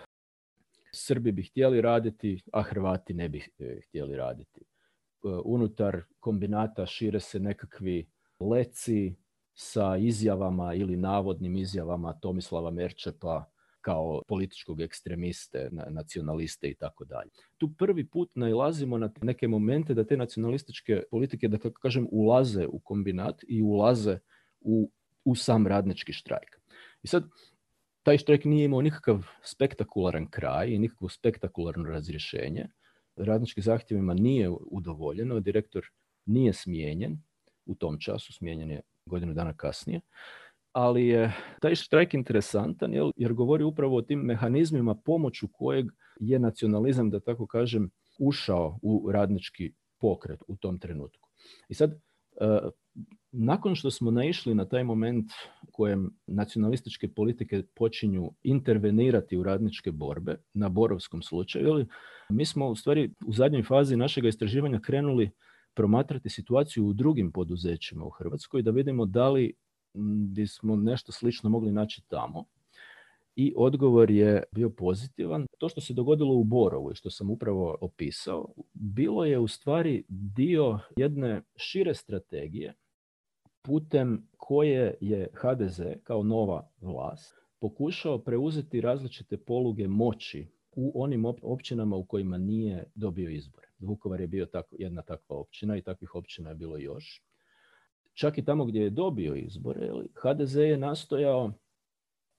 A: Srbi bi htjeli raditi, a Hrvati ne bi e, htjeli raditi. E, unutar kombinata šire se nekakvi leci sa izjavama ili navodnim izjavama Tomislava Merčepa kao političkog ekstremiste, nacionaliste i tako dalje. Tu prvi put nailazimo na neke momente da te nacionalističke politike, da kako kažem, ulaze u kombinat i ulaze u, u sam radnički štrajk. I sad, taj štrajk nije imao nikakav spektakularan kraj i nikakvo spektakularno razrješenje, radničkim zahtjevima nije udovoljeno, direktor nije smijenjen, u tom času smijenjen je godinu dana kasnije, ali je taj štrajk interesantan jer govori upravo o tim mehanizmima pomoću kojeg je nacionalizam, da tako kažem, ušao u radnički pokret u tom trenutku. I sad, e, nakon što smo naišli na taj moment kojem nacionalističke politike počinju intervenirati u radničke borbe, na borovskom slučaju, mi smo u stvari u zadnjoj fazi našega istraživanja krenuli promatrati situaciju u drugim poduzećima u Hrvatskoj da vidimo da li bismo nešto slično mogli naći tamo. I odgovor je bio pozitivan. To što se dogodilo u Borovu i što sam upravo opisao, bilo je u stvari dio jedne šire strategije putem koje je HDZ kao nova vlast pokušao preuzeti različite poluge moći u onim općinama u kojima nije dobio izbore. Vukovar je bio tako, jedna takva općina i takvih općina je bilo još. Čak i tamo gdje je dobio izbore, HDZ je nastojao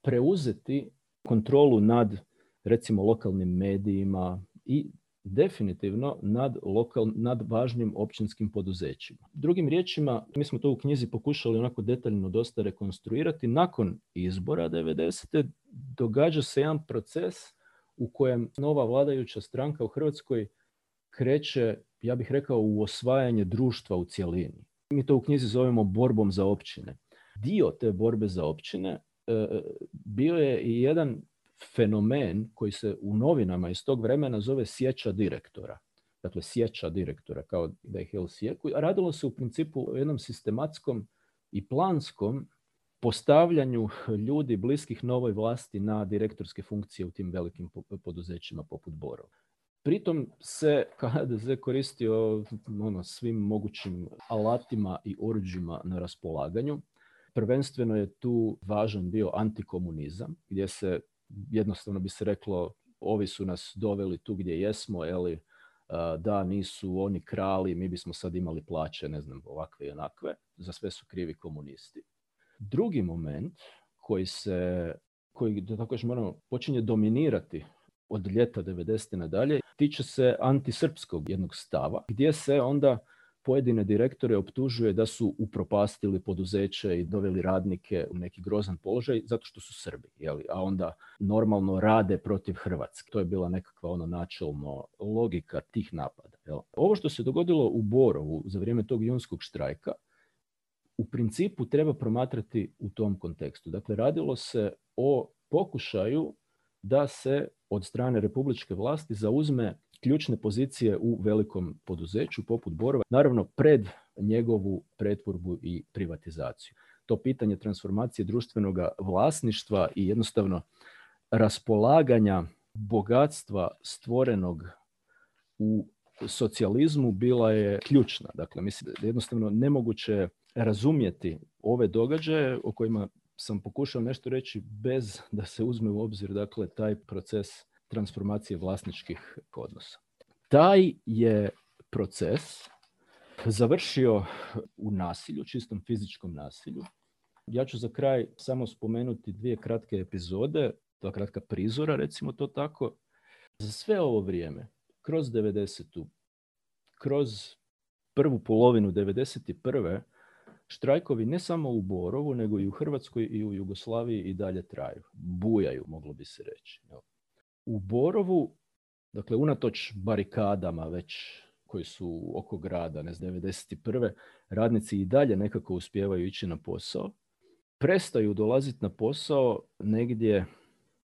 A: preuzeti kontrolu nad recimo lokalnim medijima i definitivno nad, lokal, nad važnim općinskim poduzećima. Drugim riječima, mi smo to u knjizi pokušali onako detaljno dosta rekonstruirati. Nakon izbora 90. događa se jedan proces u kojem nova vladajuća stranka u Hrvatskoj kreće, ja bih rekao, u osvajanje društva u cjelini. Mi to u knjizi zovemo borbom za općine. Dio te borbe za općine e, bio je i jedan fenomen koji se u novinama iz tog vremena zove sjeća direktora. Dakle, sjeća direktora, kao da ih je sjeku. A radilo se u principu o jednom sistematskom i planskom postavljanju ljudi bliskih novoj vlasti na direktorske funkcije u tim velikim poduzećima poput Borova. Pritom se HDZ koristio ono, svim mogućim alatima i oruđima na raspolaganju. Prvenstveno je tu važan bio antikomunizam, gdje se jednostavno bi se reklo ovi su nas doveli tu gdje jesmo, eli, da nisu oni krali, mi bismo sad imali plaće, ne znam, ovakve i onakve, za sve su krivi komunisti. Drugi moment koji se, koji da tako moramo, počinje dominirati od ljeta 90. nadalje, tiče se antisrpskog jednog stava, gdje se onda pojedine direktore optužuje da su upropastili poduzeće i doveli radnike u neki grozan položaj zato što su Srbi, jeli? a onda normalno rade protiv Hrvatske. To je bila nekakva ono načelno logika tih napada. Jel? Ovo što se dogodilo u Borovu za vrijeme tog junskog štrajka, u principu treba promatrati u tom kontekstu. Dakle, radilo se o pokušaju da se od strane republičke vlasti zauzme ključne pozicije u velikom poduzeću poput Borova, naravno pred njegovu pretvorbu i privatizaciju. To pitanje transformacije društvenog vlasništva i jednostavno raspolaganja bogatstva stvorenog u socijalizmu bila je ključna. Dakle, mislim jednostavno nemoguće razumjeti ove događaje o kojima sam pokušao nešto reći bez da se uzme u obzir dakle taj proces transformacije vlasničkih odnosa. Taj je proces završio u nasilju, čistom fizičkom nasilju. Ja ću za kraj samo spomenuti dvije kratke epizode, dva kratka prizora, recimo to tako. Za sve ovo vrijeme, kroz 90. kroz prvu polovinu 91. Štrajkovi ne samo u Borovu, nego i u Hrvatskoj i u Jugoslaviji i dalje traju. Bujaju, moglo bi se reći. U Borovu, dakle, unatoč barikadama već koji su oko grada, ne znam, 91. radnici i dalje nekako uspijevaju ići na posao. Prestaju dolaziti na posao negdje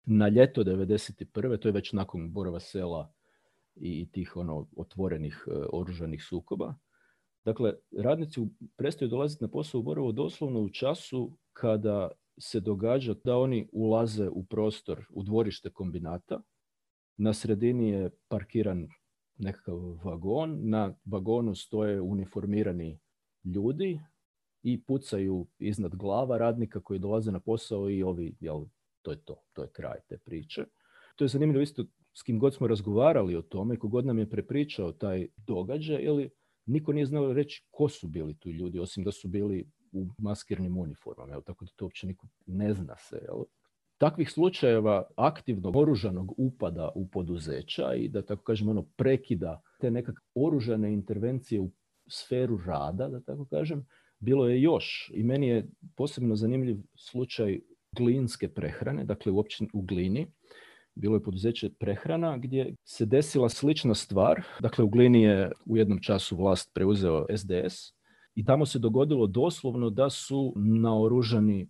A: na ljeto 91. To je već nakon Borova sela i tih ono otvorenih e, oružanih sukoba. Dakle, radnici prestaju dolaziti na posao u Borovo doslovno u času kada se događa da oni ulaze u prostor, u dvorište kombinata. Na sredini je parkiran nekakav vagon, na vagonu stoje uniformirani ljudi i pucaju iznad glava radnika koji dolaze na posao i ovi, jel, to je to, to je kraj te priče. To je zanimljivo isto s kim god smo razgovarali o tome, kogod nam je prepričao taj događaj, ili niko nije znao reći ko su bili tu ljudi, osim da su bili u maskirnim uniformama, jel? tako da to uopće niko ne zna se. Jel? takvih slučajeva aktivnog oružanog upada u poduzeća i da tako kažem ono prekida te nekakve oružane intervencije u sferu rada, da tako kažem, bilo je još. I meni je posebno zanimljiv slučaj glinske prehrane, dakle u općini u Glini. Bilo je poduzeće prehrana gdje se desila slična stvar. Dakle, u Glini je u jednom času vlast preuzeo SDS i tamo se dogodilo doslovno da su naoružani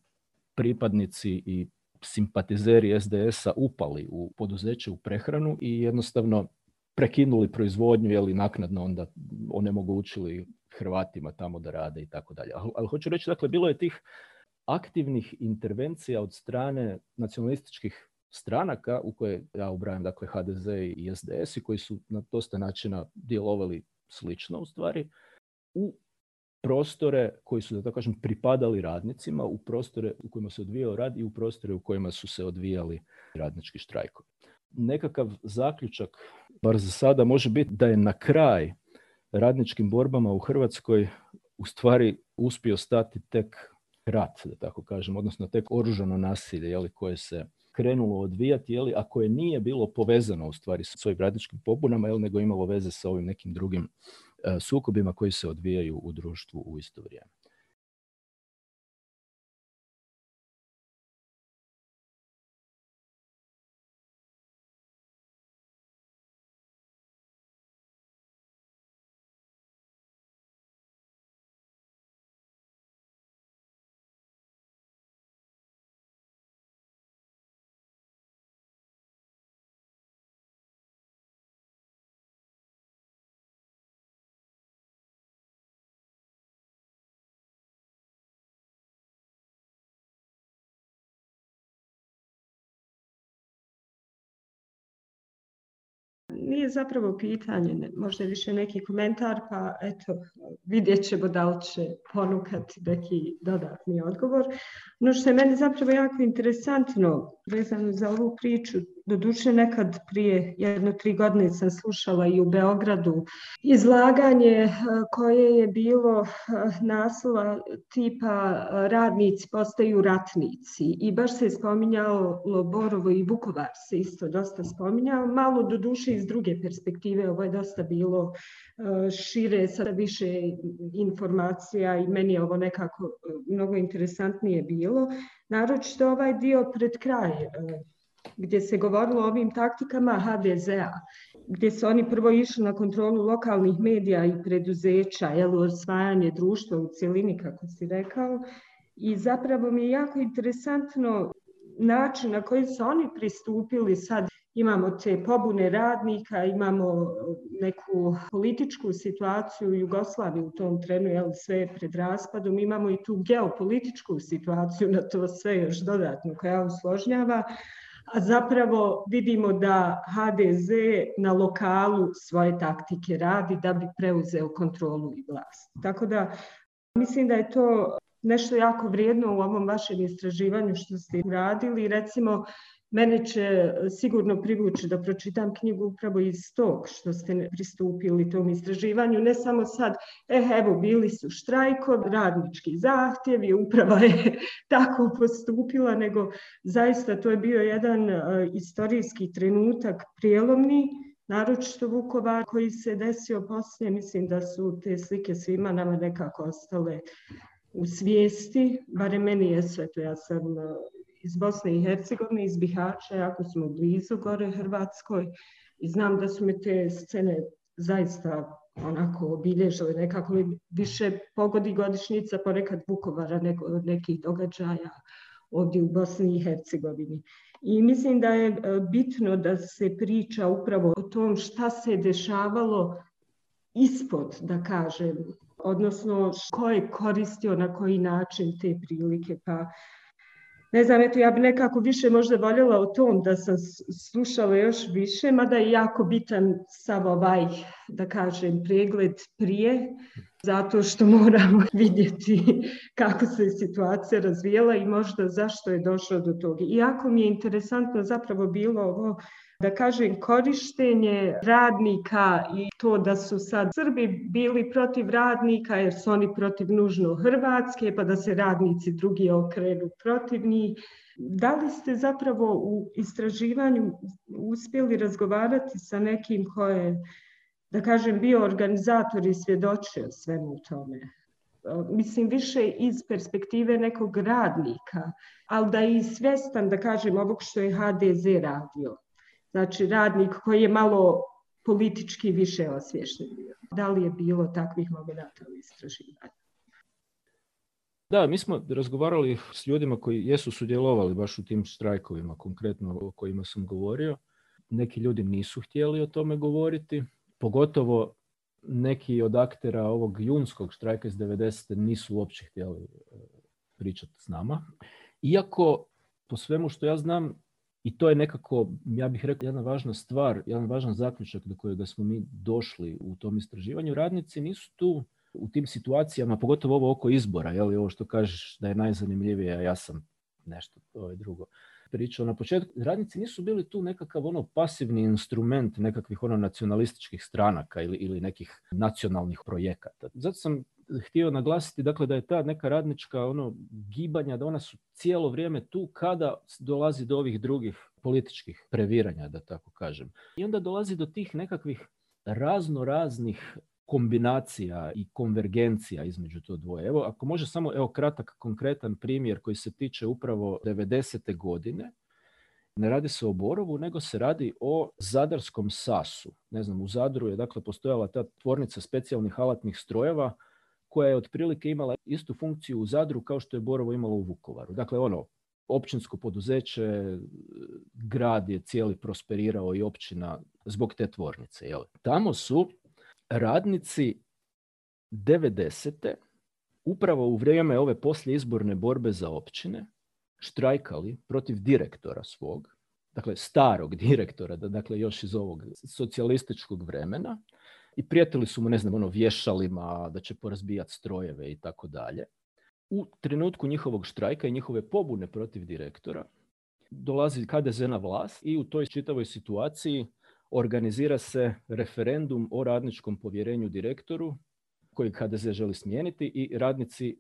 A: pripadnici i simpatizeri SDS-a upali u poduzeće u prehranu i jednostavno prekinuli proizvodnju, jeli naknadno onda onemogućili Hrvatima tamo da rade i tako dalje. Ali hoću reći, dakle, bilo je tih aktivnih intervencija od strane nacionalističkih stranaka u koje ja ubrajam dakle HDZ i SDS i koji su na dosta načina djelovali slično u stvari u prostore koji su, da tako kažem, pripadali radnicima, u prostore u kojima se odvijao rad i u prostore u kojima su se odvijali radnički štrajkovi. Nekakav zaključak, bar za sada, može biti da je na kraj radničkim borbama u Hrvatskoj u stvari uspio stati tek rat, da tako kažem, odnosno tek oružano nasilje jeli, koje se krenulo odvijati, jeli, a koje nije bilo povezano u stvari s svojim radničkim pobunama, jel, nego imalo veze sa ovim nekim drugim e, sukobima koji se odvijaju u društvu u isto vrijeme.
B: Nije zapravo pitanje, možda više neki komentar, pa eto, vidjet ćemo da li će ponukati neki dodatni odgovor. No što je meni zapravo jako interesantno vezano za ovu priču, doduše nekad prije jedno tri godine sam slušala i u Beogradu izlaganje eh, koje je bilo eh, naslova tipa eh, radnici postaju ratnici i baš se je spominjalo Borovo i Vukovar se isto dosta spominjao, malo doduše iz druge perspektive, ovo je dosta bilo šire, sada više informacija i meni je ovo nekako mnogo interesantnije bilo. Naročito ovaj dio pred kraj gdje se govorilo o ovim taktikama HDZ-a, gdje su oni prvo išli na kontrolu lokalnih medija i preduzeća, jel, osvajanje društva u cjelini, kako si rekao. I zapravo mi je jako interesantno način na koji su oni pristupili. Sad imamo te pobune radnika, imamo neku političku situaciju u Jugoslaviji u tom trenu, jel, sve pred raspadom, imamo i tu geopolitičku situaciju na to sve još dodatno koja usložnjava, a zapravo vidimo da HDZ na lokalu svoje taktike radi da bi preuzeo kontrolu i vlast. Tako da mislim da je to nešto jako vrijedno u ovom vašem istraživanju što ste radili. Recimo, Mene će e, sigurno privući da pročitam knjigu upravo iz tog što ste pristupili tom istraživanju. Ne samo sad, eh, evo, bili su štrajkovi, radnički zahtjevi, uprava je (laughs) tako postupila, nego zaista to je bio jedan uh, istorijski trenutak prijelomni, naročito Vukovar koji se desio poslije. Mislim da su te slike svima nama nekako ostale u svijesti, barem meni je sve to, ja sam iz Bosne i Hercegovine, iz Bihaća, jako smo blizu gore Hrvatskoj i znam da su me te scene zaista onako obilježile nekako više pogodi godišnjica ponekad Vukovara nego nekih događaja ovdje u Bosni i Hercegovini. I mislim da je e, bitno da se priča upravo o tom šta se dešavalo ispod, da kažem, odnosno ko je koristio na koji način te prilike. Pa ne znam, eto, ja bi nekako više možda voljela o tom da sam slušala još više, mada je jako bitan sav ovaj, da kažem, pregled prije, zato što moramo (laughs) vidjeti kako se situacija razvijela i možda zašto je došlo do toga. Iako mi je interesantno zapravo bilo ovo da kažem korištenje radnika i to da su sad Srbi bili protiv radnika jer su oni protiv nužno Hrvatske pa da se radnici drugi okrenu protiv njih. Da li ste zapravo u istraživanju uspjeli razgovarati sa nekim ko je da kažem, bio organizator i svjedočio svemu tome. Mislim, više iz perspektive nekog radnika, ali da je i svjestan, da kažem, ovog što je HDZ radio. Znači, radnik koji je malo politički više osvješten bio. Da li je bilo takvih momenta u istraživanju?
A: Da, mi smo razgovarali s ljudima koji jesu sudjelovali baš u tim štrajkovima, konkretno o kojima sam govorio. Neki ljudi nisu htjeli o tome govoriti, pogotovo neki od aktera ovog junskog štrajka iz 90. nisu uopće htjeli e, pričati s nama. Iako, po svemu što ja znam, i to je nekako, ja bih rekao, jedna važna stvar, jedan važan zaključak do kojega smo mi došli u tom istraživanju. Radnici nisu tu u tim situacijama, pogotovo ovo oko izbora, je li ovo što kažeš da je najzanimljivije, a ja sam nešto ovo je drugo pričao na početku, radnici nisu bili tu nekakav ono pasivni instrument nekakvih ono nacionalističkih stranaka ili, ili nekih nacionalnih projekata. Zato sam htio naglasiti dakle da je ta neka radnička ono gibanja da ona su cijelo vrijeme tu kada dolazi do ovih drugih političkih previranja da tako kažem. I onda dolazi do tih nekakvih razno raznih kombinacija i konvergencija između to dvoje. Evo, ako može samo evo kratak konkretan primjer koji se tiče upravo 90. godine, ne radi se o Borovu, nego se radi o Zadarskom Sasu. Ne znam, u Zadru je dakle postojala ta tvornica specijalnih alatnih strojeva koja je otprilike imala istu funkciju u Zadru kao što je Borovo imalo u Vukovaru. Dakle, ono, općinsko poduzeće, grad je cijeli prosperirao i općina zbog te tvornice. Jel? Tamo su radnici 90. upravo u vrijeme ove izborne borbe za općine štrajkali protiv direktora svog, dakle starog direktora, dakle još iz ovog socijalističkog vremena i prijetili su mu, ne znam, ono, vješalima, da će porazbijati strojeve i tako dalje. U trenutku njihovog štrajka i njihove pobune protiv direktora dolazi HDZ na vlast i u toj čitavoj situaciji organizira se referendum o radničkom povjerenju direktoru kojeg HDZ želi smijeniti i radnici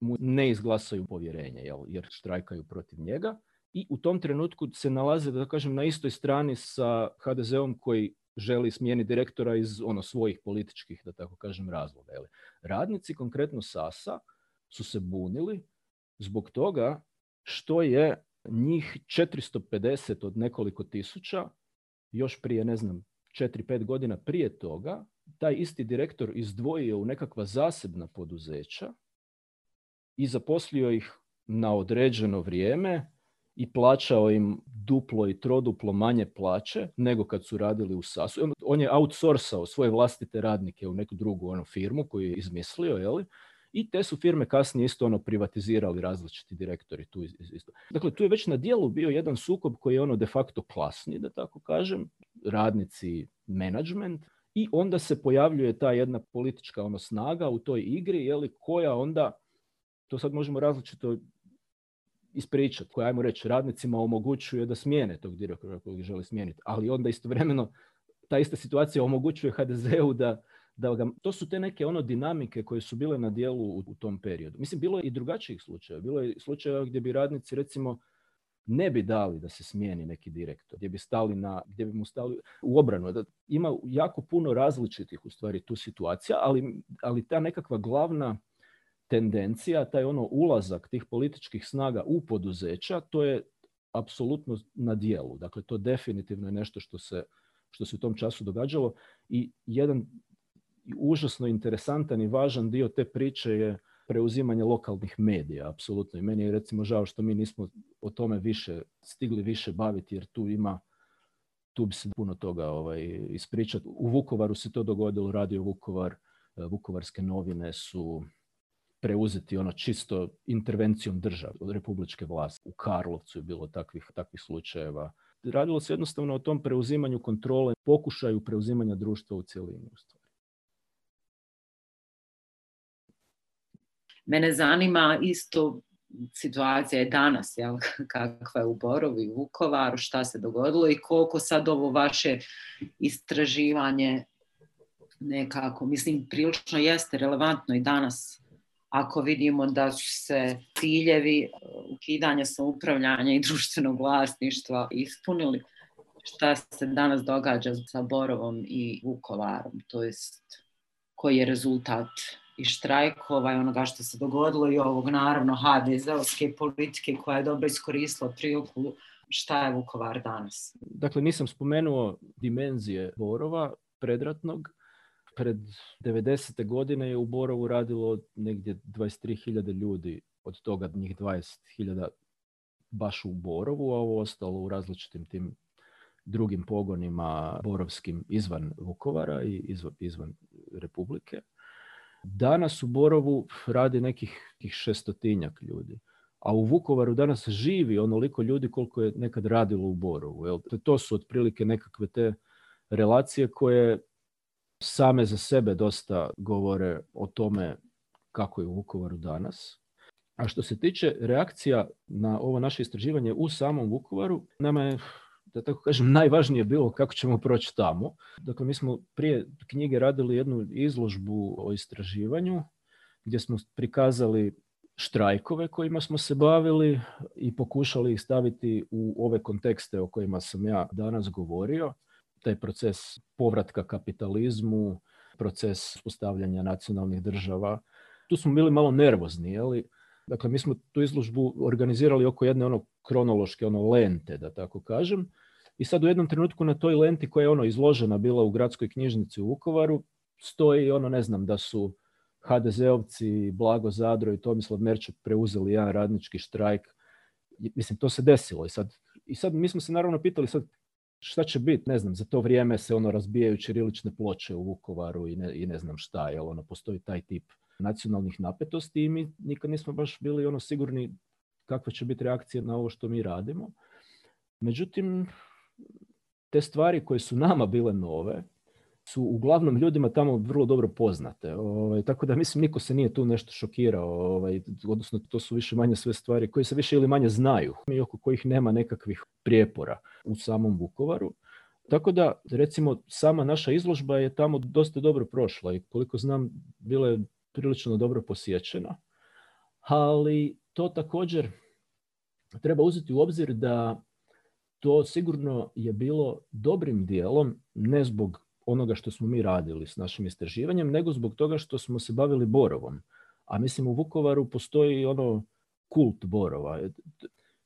A: mu ne izglasaju povjerenje jer štrajkaju protiv njega i u tom trenutku se nalaze da kažem na istoj strani sa HDZ-om koji želi smijeniti direktora iz ono svojih političkih da tako kažem razloga. Radnici konkretno Sasa su se bunili zbog toga što je njih 450 od nekoliko tisuća još prije, ne znam, 4-5 godina prije toga, taj isti direktor izdvojio u nekakva zasebna poduzeća i zaposlio ih na određeno vrijeme i plaćao im duplo i troduplo manje plaće nego kad su radili u SAS-u. On je outsourcao svoje vlastite radnike u neku drugu ono, firmu koju je izmislio? I te su firme kasnije isto ono privatizirali različiti direktori tu isto. Dakle, tu je već na dijelu bio jedan sukob koji je ono de facto klasni, da tako kažem, radnici, management, i onda se pojavljuje ta jedna politička ono snaga u toj igri, je li, koja onda, to sad možemo različito ispričati, koja, ajmo reći, radnicima omogućuje da smijene tog direktora kojeg želi smijeniti, ali onda istovremeno ta ista situacija omogućuje HDZ-u da da ga, to su te neke ono dinamike koje su bile na dijelu u, tom periodu. Mislim, bilo je i drugačijih slučajeva. Bilo je slučajeva gdje bi radnici recimo ne bi dali da se smijeni neki direktor, gdje bi stali na, gdje bi mu stali u obranu. Da ima jako puno različitih u stvari tu situacija, ali, ali ta nekakva glavna tendencija, taj ono ulazak tih političkih snaga u poduzeća, to je apsolutno na dijelu. Dakle, to definitivno je nešto što se, što se u tom času događalo i jedan užasno interesantan i važan dio te priče je preuzimanje lokalnih medija, apsolutno. I meni je recimo žao što mi nismo o tome više stigli više baviti, jer tu ima tu bi se puno toga ovaj, ispričati. U Vukovaru se to dogodilo, radio Vukovar, e, Vukovarske novine su preuzeti ono čisto intervencijom države, od republičke vlasti. U Karlovcu je bilo takvih, takvih slučajeva. Radilo se jednostavno o tom preuzimanju kontrole, pokušaju preuzimanja društva u cjelini.
C: Mene zanima isto situacija je danas, jel, (laughs) kakva je u Borovu i Vukovaru, šta se dogodilo i koliko sad ovo vaše istraživanje nekako, mislim, prilično jeste relevantno i danas ako vidimo da su se ciljevi ukidanja samoupravljanja i društvenog vlasništva ispunili, šta se danas događa sa Borovom i Vukovarom, to jest koji je rezultat i štrajkova i onoga što se dogodilo i ovog naravno HDZ-ovske politike koja je dobro iskoristila priliku šta je Vukovar danas.
A: Dakle, nisam spomenuo dimenzije Borova predratnog. Pred 90. godine je u Borovu radilo negdje 23.000 ljudi, od toga njih 20.000 baš u Borovu, a ovo ostalo u različitim tim drugim pogonima borovskim izvan Vukovara i izvan, izvan Republike. Danas u Borovu radi nekih, nekih šestotinjak ljudi. A u Vukovaru danas živi onoliko ljudi koliko je nekad radilo u Borovu. Jel? To su otprilike nekakve te relacije koje same za sebe dosta govore o tome kako je u Vukovaru danas. A što se tiče reakcija na ovo naše istraživanje u samom Vukovaru, nama je da tako kažem, najvažnije bilo kako ćemo proći tamo. Dakle, mi smo prije knjige radili jednu izložbu o istraživanju gdje smo prikazali štrajkove kojima smo se bavili i pokušali ih staviti u ove kontekste o kojima sam ja danas govorio. Taj proces povratka kapitalizmu, proces postavljanja nacionalnih država. Tu smo bili malo nervozni, jeli? Dakle, mi smo tu izložbu organizirali oko jedne ono kronološke ono lente, da tako kažem. I sad u jednom trenutku na toj lenti koja je ono izložena bila u gradskoj knjižnici u Vukovaru, stoji ono, ne znam, da su HDZ-ovci, Blago Zadro i Tomislav Merčep preuzeli jedan radnički štrajk. Mislim, to se desilo. I sad, I sad mi smo se naravno pitali sad šta će biti, ne znam, za to vrijeme se ono razbijaju ćirilične ploče u Vukovaru i ne, i ne znam šta, jel ono, postoji taj tip nacionalnih napetosti i mi nikad nismo baš bili ono sigurni kakva će biti reakcija na ovo što mi radimo. Međutim, te stvari koje su nama bile nove, su uglavnom ljudima tamo vrlo dobro poznate. Ovaj, tako da mislim niko se nije tu nešto šokirao, ovaj, odnosno to su više manje sve stvari koje se više ili manje znaju i oko kojih nema nekakvih prijepora u samom Vukovaru. Tako da recimo sama naša izložba je tamo dosta dobro prošla i koliko znam bila je prilično dobro posjećena. Ali to također treba uzeti u obzir da to sigurno je bilo dobrim dijelom, ne zbog onoga što smo mi radili s našim istraživanjem, nego zbog toga što smo se bavili Borovom. A mislim u Vukovaru postoji ono kult Borova.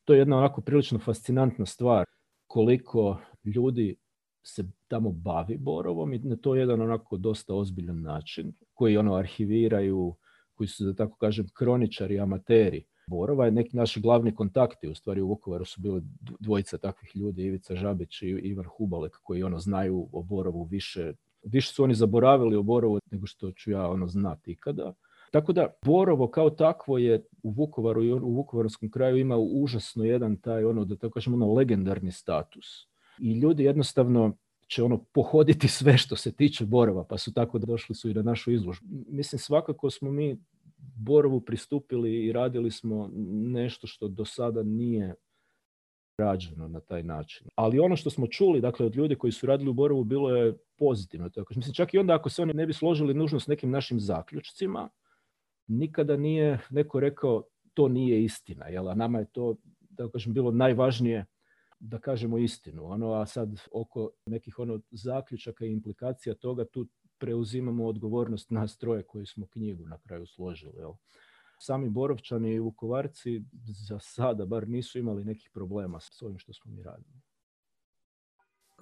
A: To je jedna onako prilično fascinantna stvar koliko ljudi se tamo bavi Borovom i na to je jedan onako dosta ozbiljan način koji ono arhiviraju, koji su da tako kažem kroničari, amateri Borova je neki naši glavni kontakti, u stvari u Vukovaru su bili dvojica takvih ljudi, Ivica Žabić i Ivan Hubalek, koji ono znaju o Borovu više, više su oni zaboravili o Borovu nego što ću ja ono znati ikada. Tako da Borovo kao takvo je u Vukovaru i u Vukovarskom kraju ima užasno jedan taj ono da tako kažemo ono legendarni status. I ljudi jednostavno će ono pohoditi sve što se tiče Borova, pa su tako došli su i na našu izložbu. Mislim, svakako smo mi Borovu pristupili i radili smo nešto što do sada nije rađeno na taj način. Ali ono što smo čuli dakle, od ljudi koji su radili u Borovu bilo je pozitivno. Tako. Mislim, čak i onda ako se oni ne bi složili nužno s nekim našim zaključcima, nikada nije neko rekao to nije istina. Jel? A nama je to da kažem, bilo najvažnije da kažemo istinu. Ono, a sad oko nekih ono zaključaka i implikacija toga tu preuzimamo odgovornost nas troje koji smo knjigu na kraju složili. Jel? Sami Borovčani i Vukovarci za sada bar nisu imali nekih problema s ovim što smo mi radili.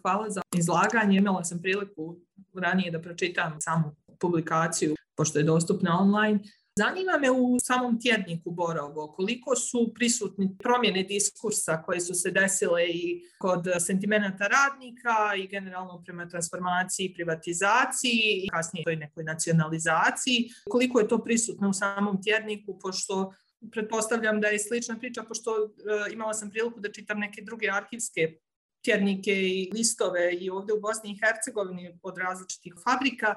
D: Hvala za izlaganje. Imala sam priliku ranije da pročitam samu publikaciju, pošto je dostupna online. Zanima me u samom tjedniku Borovo koliko su prisutni promjene diskursa koje su se desile i kod sentimenata radnika i generalno prema transformaciji, privatizaciji i kasnije toj nekoj nacionalizaciji. Koliko je to prisutno u samom tjedniku, pošto pretpostavljam da je slična priča, pošto e, imala sam priliku da čitam neke druge arhivske tjednike i listove i ovdje u Bosni i Hercegovini od različitih fabrika,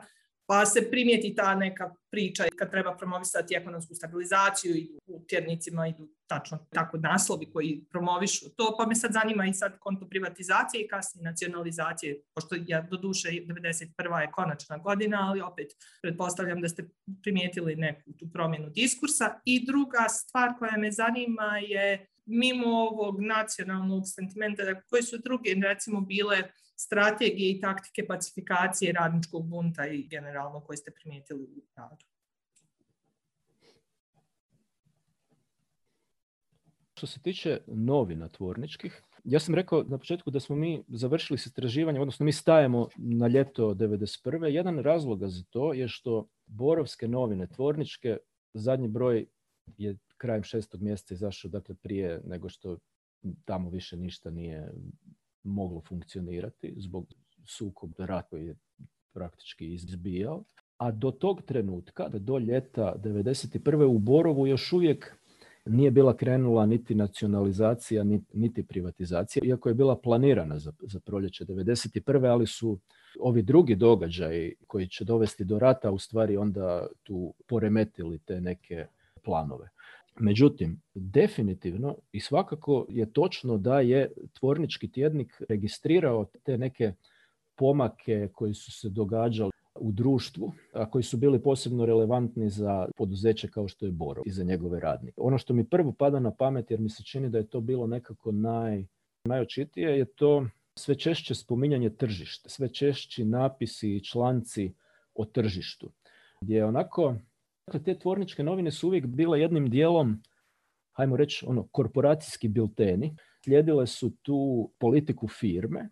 D: pa se primijeti ta neka priča kad treba promovisati ekonomsku stabilizaciju i u tjednicima idu tačno tako naslovi koji promovišu to, pa me sad zanima i sad konto privatizacije i kasnije nacionalizacije, pošto ja do duše 91. je konačna godina, ali opet pretpostavljam da ste primijetili neku tu promjenu diskursa. I druga stvar koja me zanima je mimo ovog nacionalnog sentimenta, koje su druge recimo bile strategije i taktike pacifikacije radničkog bunta i generalno koje ste primijetili u radu?
A: Što se tiče novina tvorničkih, ja sam rekao na početku da smo mi završili s istraživanjem, odnosno mi stajemo na ljeto 1991. Jedan razloga za to je što Borovske novine tvorničke, zadnji broj je krajem šestog mjeseca izašao, dakle prije nego što tamo više ništa nije moglo funkcionirati zbog sukob rat koji je praktički izbijao. A do tog trenutka, do ljeta 1991. u Borovu još uvijek nije bila krenula niti nacionalizacija, niti privatizacija, iako je bila planirana za, za proljeće 1991. ali su ovi drugi događaji koji će dovesti do rata u stvari onda tu poremetili te neke planove. Međutim, definitivno i svakako je točno da je tvornički tjednik registrirao te neke pomake koji su se događali u društvu, a koji su bili posebno relevantni za poduzeće kao što je Boro i za njegove radnike. Ono što mi prvo pada na pamet, jer mi se čini da je to bilo nekako naj, najočitije, je to sve češće spominjanje tržišta, sve češći napisi i članci o tržištu, gdje je onako Dakle, te tvorničke novine su uvijek bile jednim dijelom, hajmo reći, ono, korporacijski bilteni. Slijedile su tu politiku firme,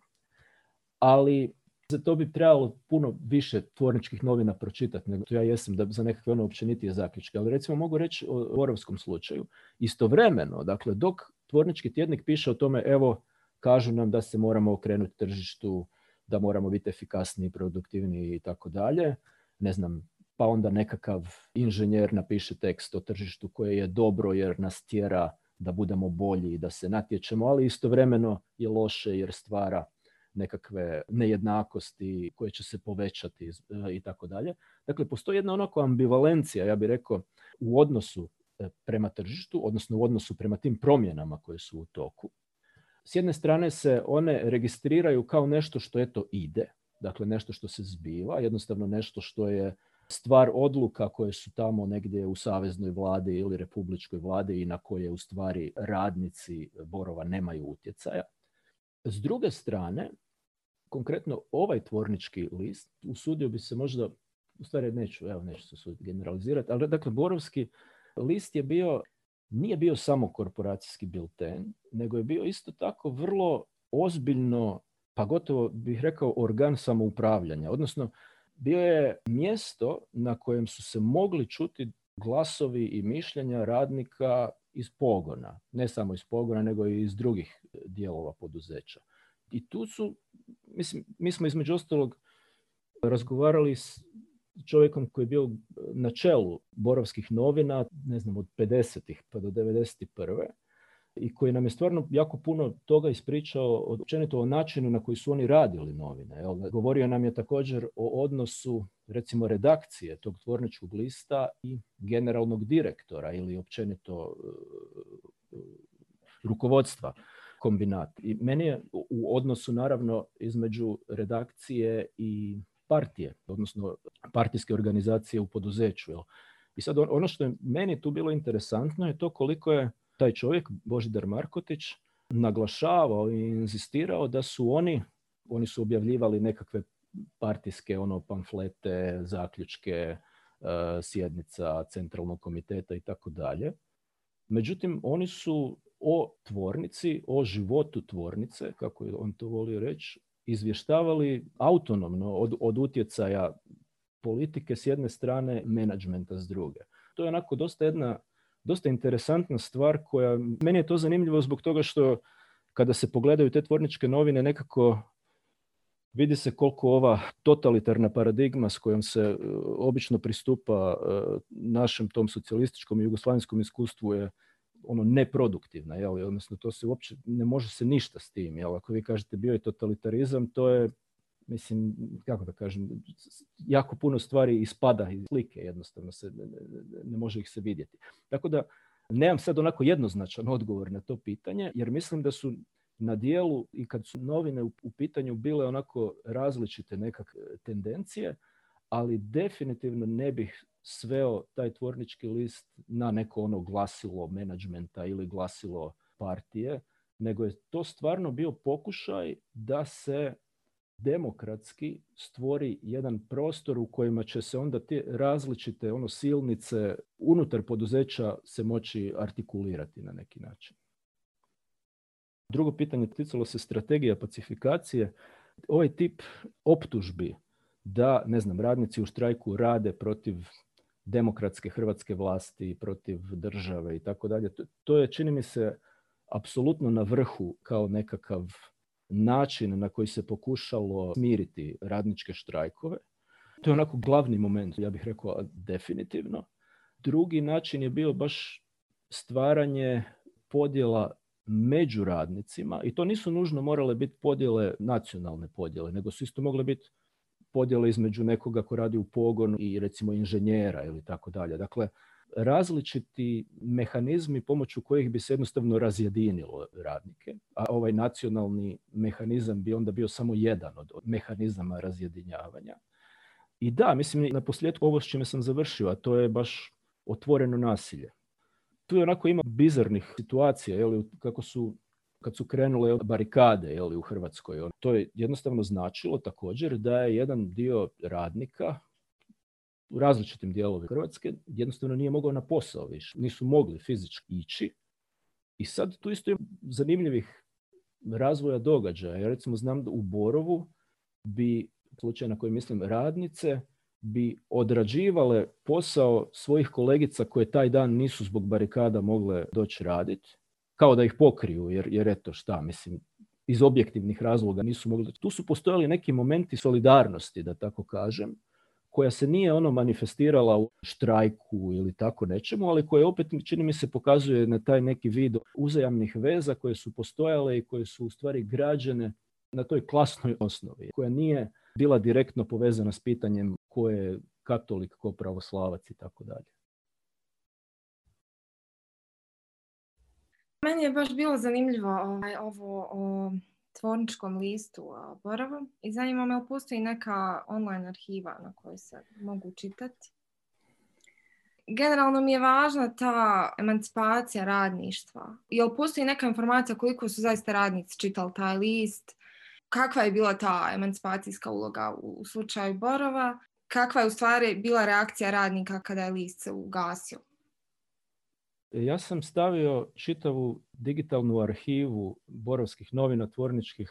A: ali za to bi trebalo puno više tvorničkih novina pročitati nego to ja jesam da za nekakve ono općenitije zaključke. Ali recimo mogu reći o Borovskom slučaju. Istovremeno, dakle, dok tvornički tjednik piše o tome, evo, kažu nam da se moramo okrenuti tržištu, da moramo biti efikasniji, produktivniji i tako dalje. Ne znam, pa onda nekakav inženjer napiše tekst o tržištu koje je dobro jer nas tjera da budemo bolji i da se natječemo, ali istovremeno je loše jer stvara nekakve nejednakosti koje će se povećati e, i tako dalje. Dakle, postoji jedna onako ambivalencija, ja bih rekao, u odnosu e, prema tržištu, odnosno u odnosu prema tim promjenama koje su u toku. S jedne strane se one registriraju kao nešto što eto ide, dakle nešto što se zbiva, jednostavno nešto što je stvar odluka koje su tamo negdje u saveznoj vladi ili republičkoj vladi i na koje u stvari radnici Borova nemaju utjecaja. S druge strane, konkretno ovaj tvornički list, usudio bi se možda, u stvari neću, evo neću se generalizirati, ali dakle Borovski list je bio, nije bio samo korporacijski bilten, nego je bio isto tako vrlo ozbiljno, pa gotovo bih rekao organ samoupravljanja, odnosno bio je mjesto na kojem su se mogli čuti glasovi i mišljenja radnika iz pogona. Ne samo iz pogona, nego i iz drugih dijelova poduzeća. I tu su, mislim, mi smo između ostalog razgovarali s čovjekom koji je bio na čelu borovskih novina, ne znam, od 50-ih pa do 91 i koji nam je stvarno jako puno toga ispričao općenito o načinu na koji su oni radili novine. Govorio nam je također o odnosu recimo redakcije tog tvorničkog lista i generalnog direktora ili općenito e, rukovodstva kombinata. I meni je u odnosu naravno između redakcije i partije, odnosno partijske organizacije u poduzeću. I sad ono što je meni tu bilo interesantno je to koliko je taj čovjek, Božidar Markotić, naglašavao i inzistirao da su oni, oni su objavljivali nekakve partijske ono pamflete, zaključke, e, sjednica centralnog komiteta i tako dalje. Međutim, oni su o tvornici, o životu tvornice, kako je on to volio reći, izvještavali autonomno od, od utjecaja politike s jedne strane, menadžmenta s druge. To je onako dosta jedna dosta interesantna stvar koja, meni je to zanimljivo zbog toga što kada se pogledaju te tvorničke novine nekako vidi se koliko ova totalitarna paradigma s kojom se e, obično pristupa e, našem tom socijalističkom i jugoslavenskom iskustvu je ono neproduktivna, jel? odnosno to se uopće ne može se ništa s tim. Jel? Ako vi kažete bio je totalitarizam, to je mislim, kako da kažem, jako puno stvari ispada iz slike, jednostavno se, ne, može ih se vidjeti. Tako da, nemam sad onako jednoznačan odgovor na to pitanje, jer mislim da su na dijelu i kad su novine u, pitanju bile onako različite nekakve tendencije, ali definitivno ne bih sveo taj tvornički list na neko ono glasilo menadžmenta ili glasilo partije, nego je to stvarno bio pokušaj da se demokratski stvori jedan prostor u kojima će se onda te različite ono silnice unutar poduzeća se moći artikulirati na neki način. Drugo pitanje ticalo se strategija pacifikacije. Ovaj tip optužbi da, ne znam, radnici u štrajku rade protiv demokratske hrvatske vlasti, protiv države i tako dalje. To je, čini mi se, apsolutno na vrhu kao nekakav način na koji se pokušalo smiriti radničke štrajkove. To je onako glavni moment, ja bih rekao definitivno. Drugi način je bio baš stvaranje podjela među radnicima i to nisu nužno morale biti podjele, nacionalne podjele, nego su isto mogle biti podjele između nekoga ko radi u pogonu i recimo inženjera ili tako dalje. Dakle, različiti mehanizmi pomoću kojih bi se jednostavno razjedinilo radnike, a ovaj nacionalni mehanizam bi onda bio samo jedan od mehanizama razjedinjavanja. I da, mislim, na posljedku ovo s čime sam završio, a to je baš otvoreno nasilje. Tu je onako ima bizarnih situacija, jel, kako su kad su krenule barikade jel, u Hrvatskoj. To je jednostavno značilo također da je jedan dio radnika u različitim dijelovima Hrvatske jednostavno nije mogao na posao više. Nisu mogli fizički ići. I sad tu isto ima zanimljivih razvoja događaja. Ja recimo znam da u Borovu bi, slučaj na koji mislim radnice, bi odrađivale posao svojih kolegica koje taj dan nisu zbog barikada mogle doći raditi, kao da ih pokriju, jer, jer eto šta, mislim, iz objektivnih razloga nisu mogli. Tu su postojali neki momenti solidarnosti, da tako kažem, koja se nije ono manifestirala u štrajku ili tako nečemu, ali koja opet čini mi se pokazuje na taj neki vid uzajamnih veza koje su postojale i koje su u stvari građene na toj klasnoj osnovi, koja nije bila direktno povezana s pitanjem ko je katolik, ko pravoslavac i tako dalje.
E: Meni je baš bilo zanimljivo ovaj, ovo tvorničkom listu Borovu i zanima me postoji neka online arhiva na kojoj se mogu čitati. Generalno mi je važna ta emancipacija radništva. Jel postoji neka informacija koliko su zaista radnici čitali taj list? Kakva je bila ta emancipacijska uloga u slučaju Borova? Kakva je u stvari bila reakcija radnika kada je list se ugasio?
A: Ja sam stavio čitavu digitalnu arhivu borovskih novina tvorničkih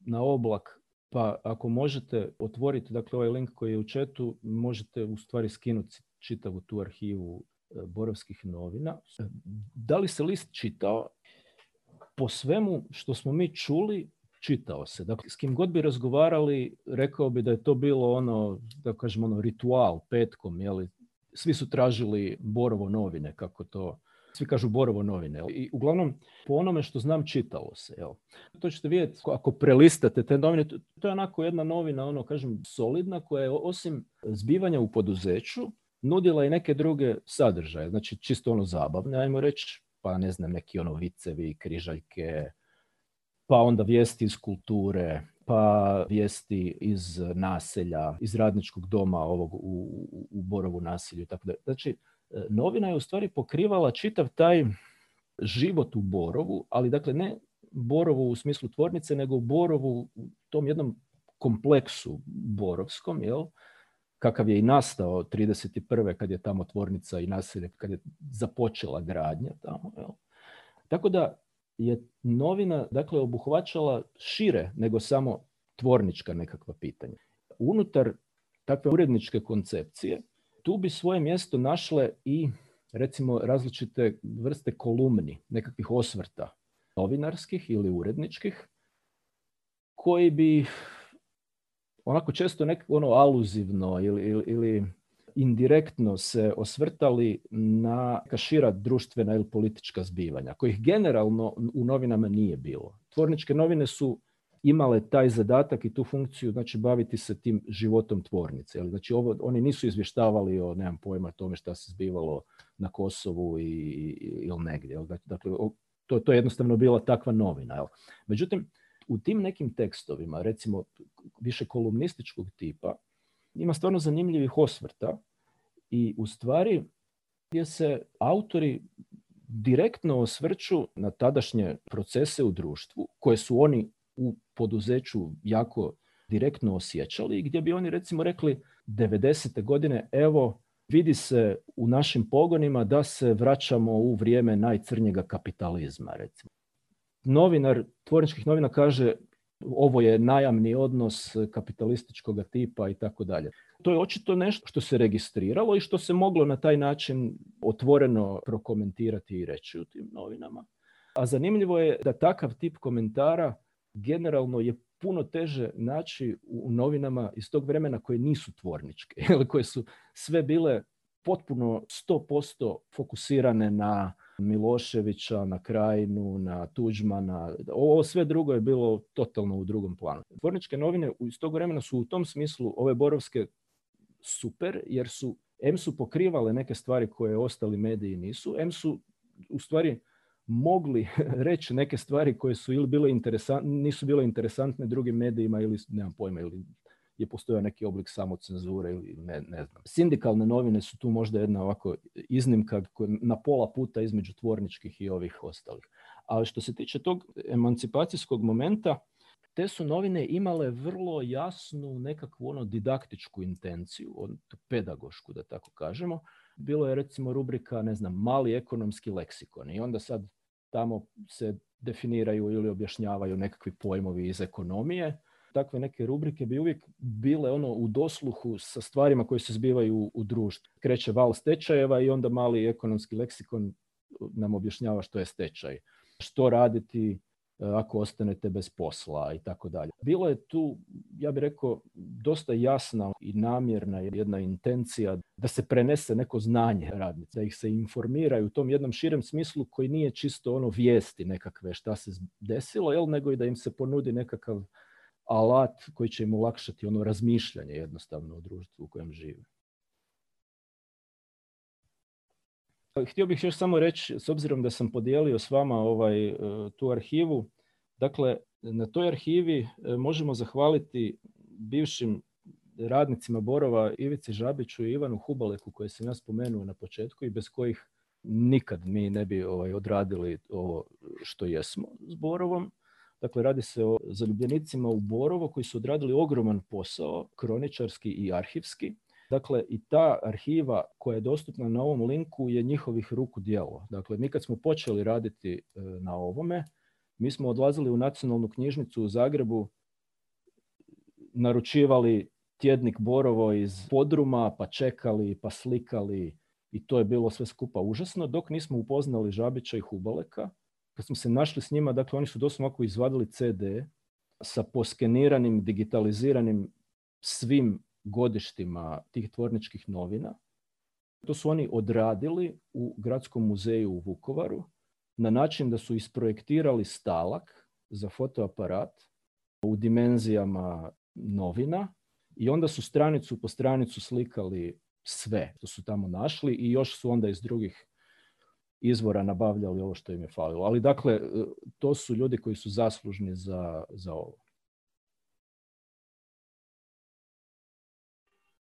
A: na oblak, pa ako možete otvoriti dakle, ovaj link koji je u četu, možete u stvari skinuti čitavu tu arhivu e, borovskih novina. Da li se list čitao? Po svemu što smo mi čuli, čitao se. Dakle, s kim god bi razgovarali, rekao bi da je to bilo ono, da kažem, ono ritual petkom, jeli, svi su tražili Borovo novine, kako to svi kažu Borovo novine. I uglavnom, po onome što znam, čitalo se. Jel. To ćete vidjeti ako prelistate te novine. To je onako jedna novina, ono, kažem, solidna, koja je osim zbivanja u poduzeću, nudila i neke druge sadržaje. Znači, čisto ono zabavne, ajmo reći, pa ne znam, neki ono vicevi, križaljke, pa onda vijesti iz kulture, pa vijesti iz naselja, iz radničkog doma ovog u, u, u Borovu nasilju. Tako da, znači, novina je u stvari pokrivala čitav taj život u Borovu, ali dakle ne Borovu u smislu tvornice, nego Borovu u tom jednom kompleksu borovskom, jel? kakav je i nastao 31. kad je tamo tvornica i naselje, kad je započela gradnja tamo. Jel? Tako da je novina dakle obuhvaćala šire nego samo tvornička nekakva pitanja. Unutar takve uredničke koncepcije tu bi svoje mjesto našle i recimo različite vrste kolumni, nekakvih osvrta novinarskih ili uredničkih, koji bi onako često nekako ono aluzivno ili, ili, ili indirektno se osvrtali na šira društvena ili politička zbivanja, kojih generalno u novinama nije bilo. Tvorničke novine su imale taj zadatak i tu funkciju, znači baviti se tim životom tvornice. Znači ovo, oni nisu izvještavali o, nemam pojma, tome šta se zbivalo na Kosovu i, ili negdje. Dakle, to, to je jednostavno bila takva novina. Jel? Međutim, u tim nekim tekstovima, recimo više kolumnističkog tipa, ima stvarno zanimljivih osvrta i u stvari gdje se autori direktno osvrću na tadašnje procese u društvu koje su oni u poduzeću jako direktno osjećali i gdje bi oni recimo rekli 90. godine evo vidi se u našim pogonima da se vraćamo u vrijeme najcrnjega kapitalizma recimo. Novinar tvorničkih novina kaže ovo je najamni odnos kapitalističkog tipa i tako dalje. To je očito nešto što se registriralo i što se moglo na taj način otvoreno prokomentirati i reći u tim novinama. A zanimljivo je da takav tip komentara generalno je puno teže naći u novinama iz tog vremena koje nisu tvorničke, (laughs) koje su sve bile potpuno 100% fokusirane na Miloševića, na Krajinu, na Tuđmana. Ovo sve drugo je bilo totalno u drugom planu. Tvorničke novine iz tog vremena su u tom smislu ove borovske super, jer su M su pokrivale neke stvari koje ostali mediji nisu, M su u stvari mogli (laughs) reći neke stvari koje su ili bile interesantne, nisu bile interesantne drugim medijima ili nemam pojma ili je postojao neki oblik samocenzure ili ne, ne znam. Sindikalne novine su tu možda jedna ovako iznimka na pola puta između tvorničkih i ovih ostalih. Ali što se tiče tog emancipacijskog momenta, te su novine imale vrlo jasnu nekakvu ono didaktičku intenciju, pedagošku da tako kažemo. Bilo je recimo rubrika, ne znam, mali ekonomski leksikon i onda sad tamo se definiraju ili objašnjavaju nekakvi pojmovi iz ekonomije. Takve neke rubrike bi uvijek bile ono u dosluhu sa stvarima koje se zbivaju u, društvu. Kreće val stečajeva i onda mali ekonomski leksikon nam objašnjava što je stečaj. Što raditi ako ostanete bez posla i tako dalje. Bilo je tu, ja bih rekao, dosta jasna i namjerna jedna intencija da se prenese neko znanje radnica, da ih se informiraju u tom jednom širem smislu koji nije čisto ono vijesti nekakve šta se desilo, jel, nego i da im se ponudi nekakav alat koji će im olakšati ono razmišljanje jednostavno u društvu u kojem žive. Htio bih još samo reći, s obzirom da sam podijelio s vama ovaj, e, tu arhivu, dakle, na toj arhivi e, možemo zahvaliti bivšim radnicima Borova Ivici Žabiću i Ivanu Hubaleku koje sam ja spomenuo na početku i bez kojih nikad mi ne bi ovaj, odradili ovo što jesmo s Borovom. Dakle, radi se o zaljubljenicima u Borovo koji su odradili ogroman posao, kroničarski i arhivski. Dakle, i ta arhiva koja je dostupna na ovom linku je njihovih ruku djelo. Dakle, mi kad smo počeli raditi e, na ovome, mi smo odlazili u nacionalnu knjižnicu u Zagrebu, naručivali tjednik Borovo iz podruma, pa čekali, pa slikali i to je bilo sve skupa užasno, dok nismo upoznali Žabića i Hubaleka. Kad smo se našli s njima, dakle oni su doslovno ovako izvadili CD sa poskeniranim, digitaliziranim svim godištima tih tvorničkih novina. To su oni odradili u Gradskom muzeju u Vukovaru na način da su isprojektirali stalak za fotoaparat u dimenzijama novina i onda su stranicu po stranicu slikali sve što su tamo našli i još su onda iz drugih izvora nabavljali ovo što im je falilo. Ali dakle, to su ljudi koji su zaslužni za, za ovo.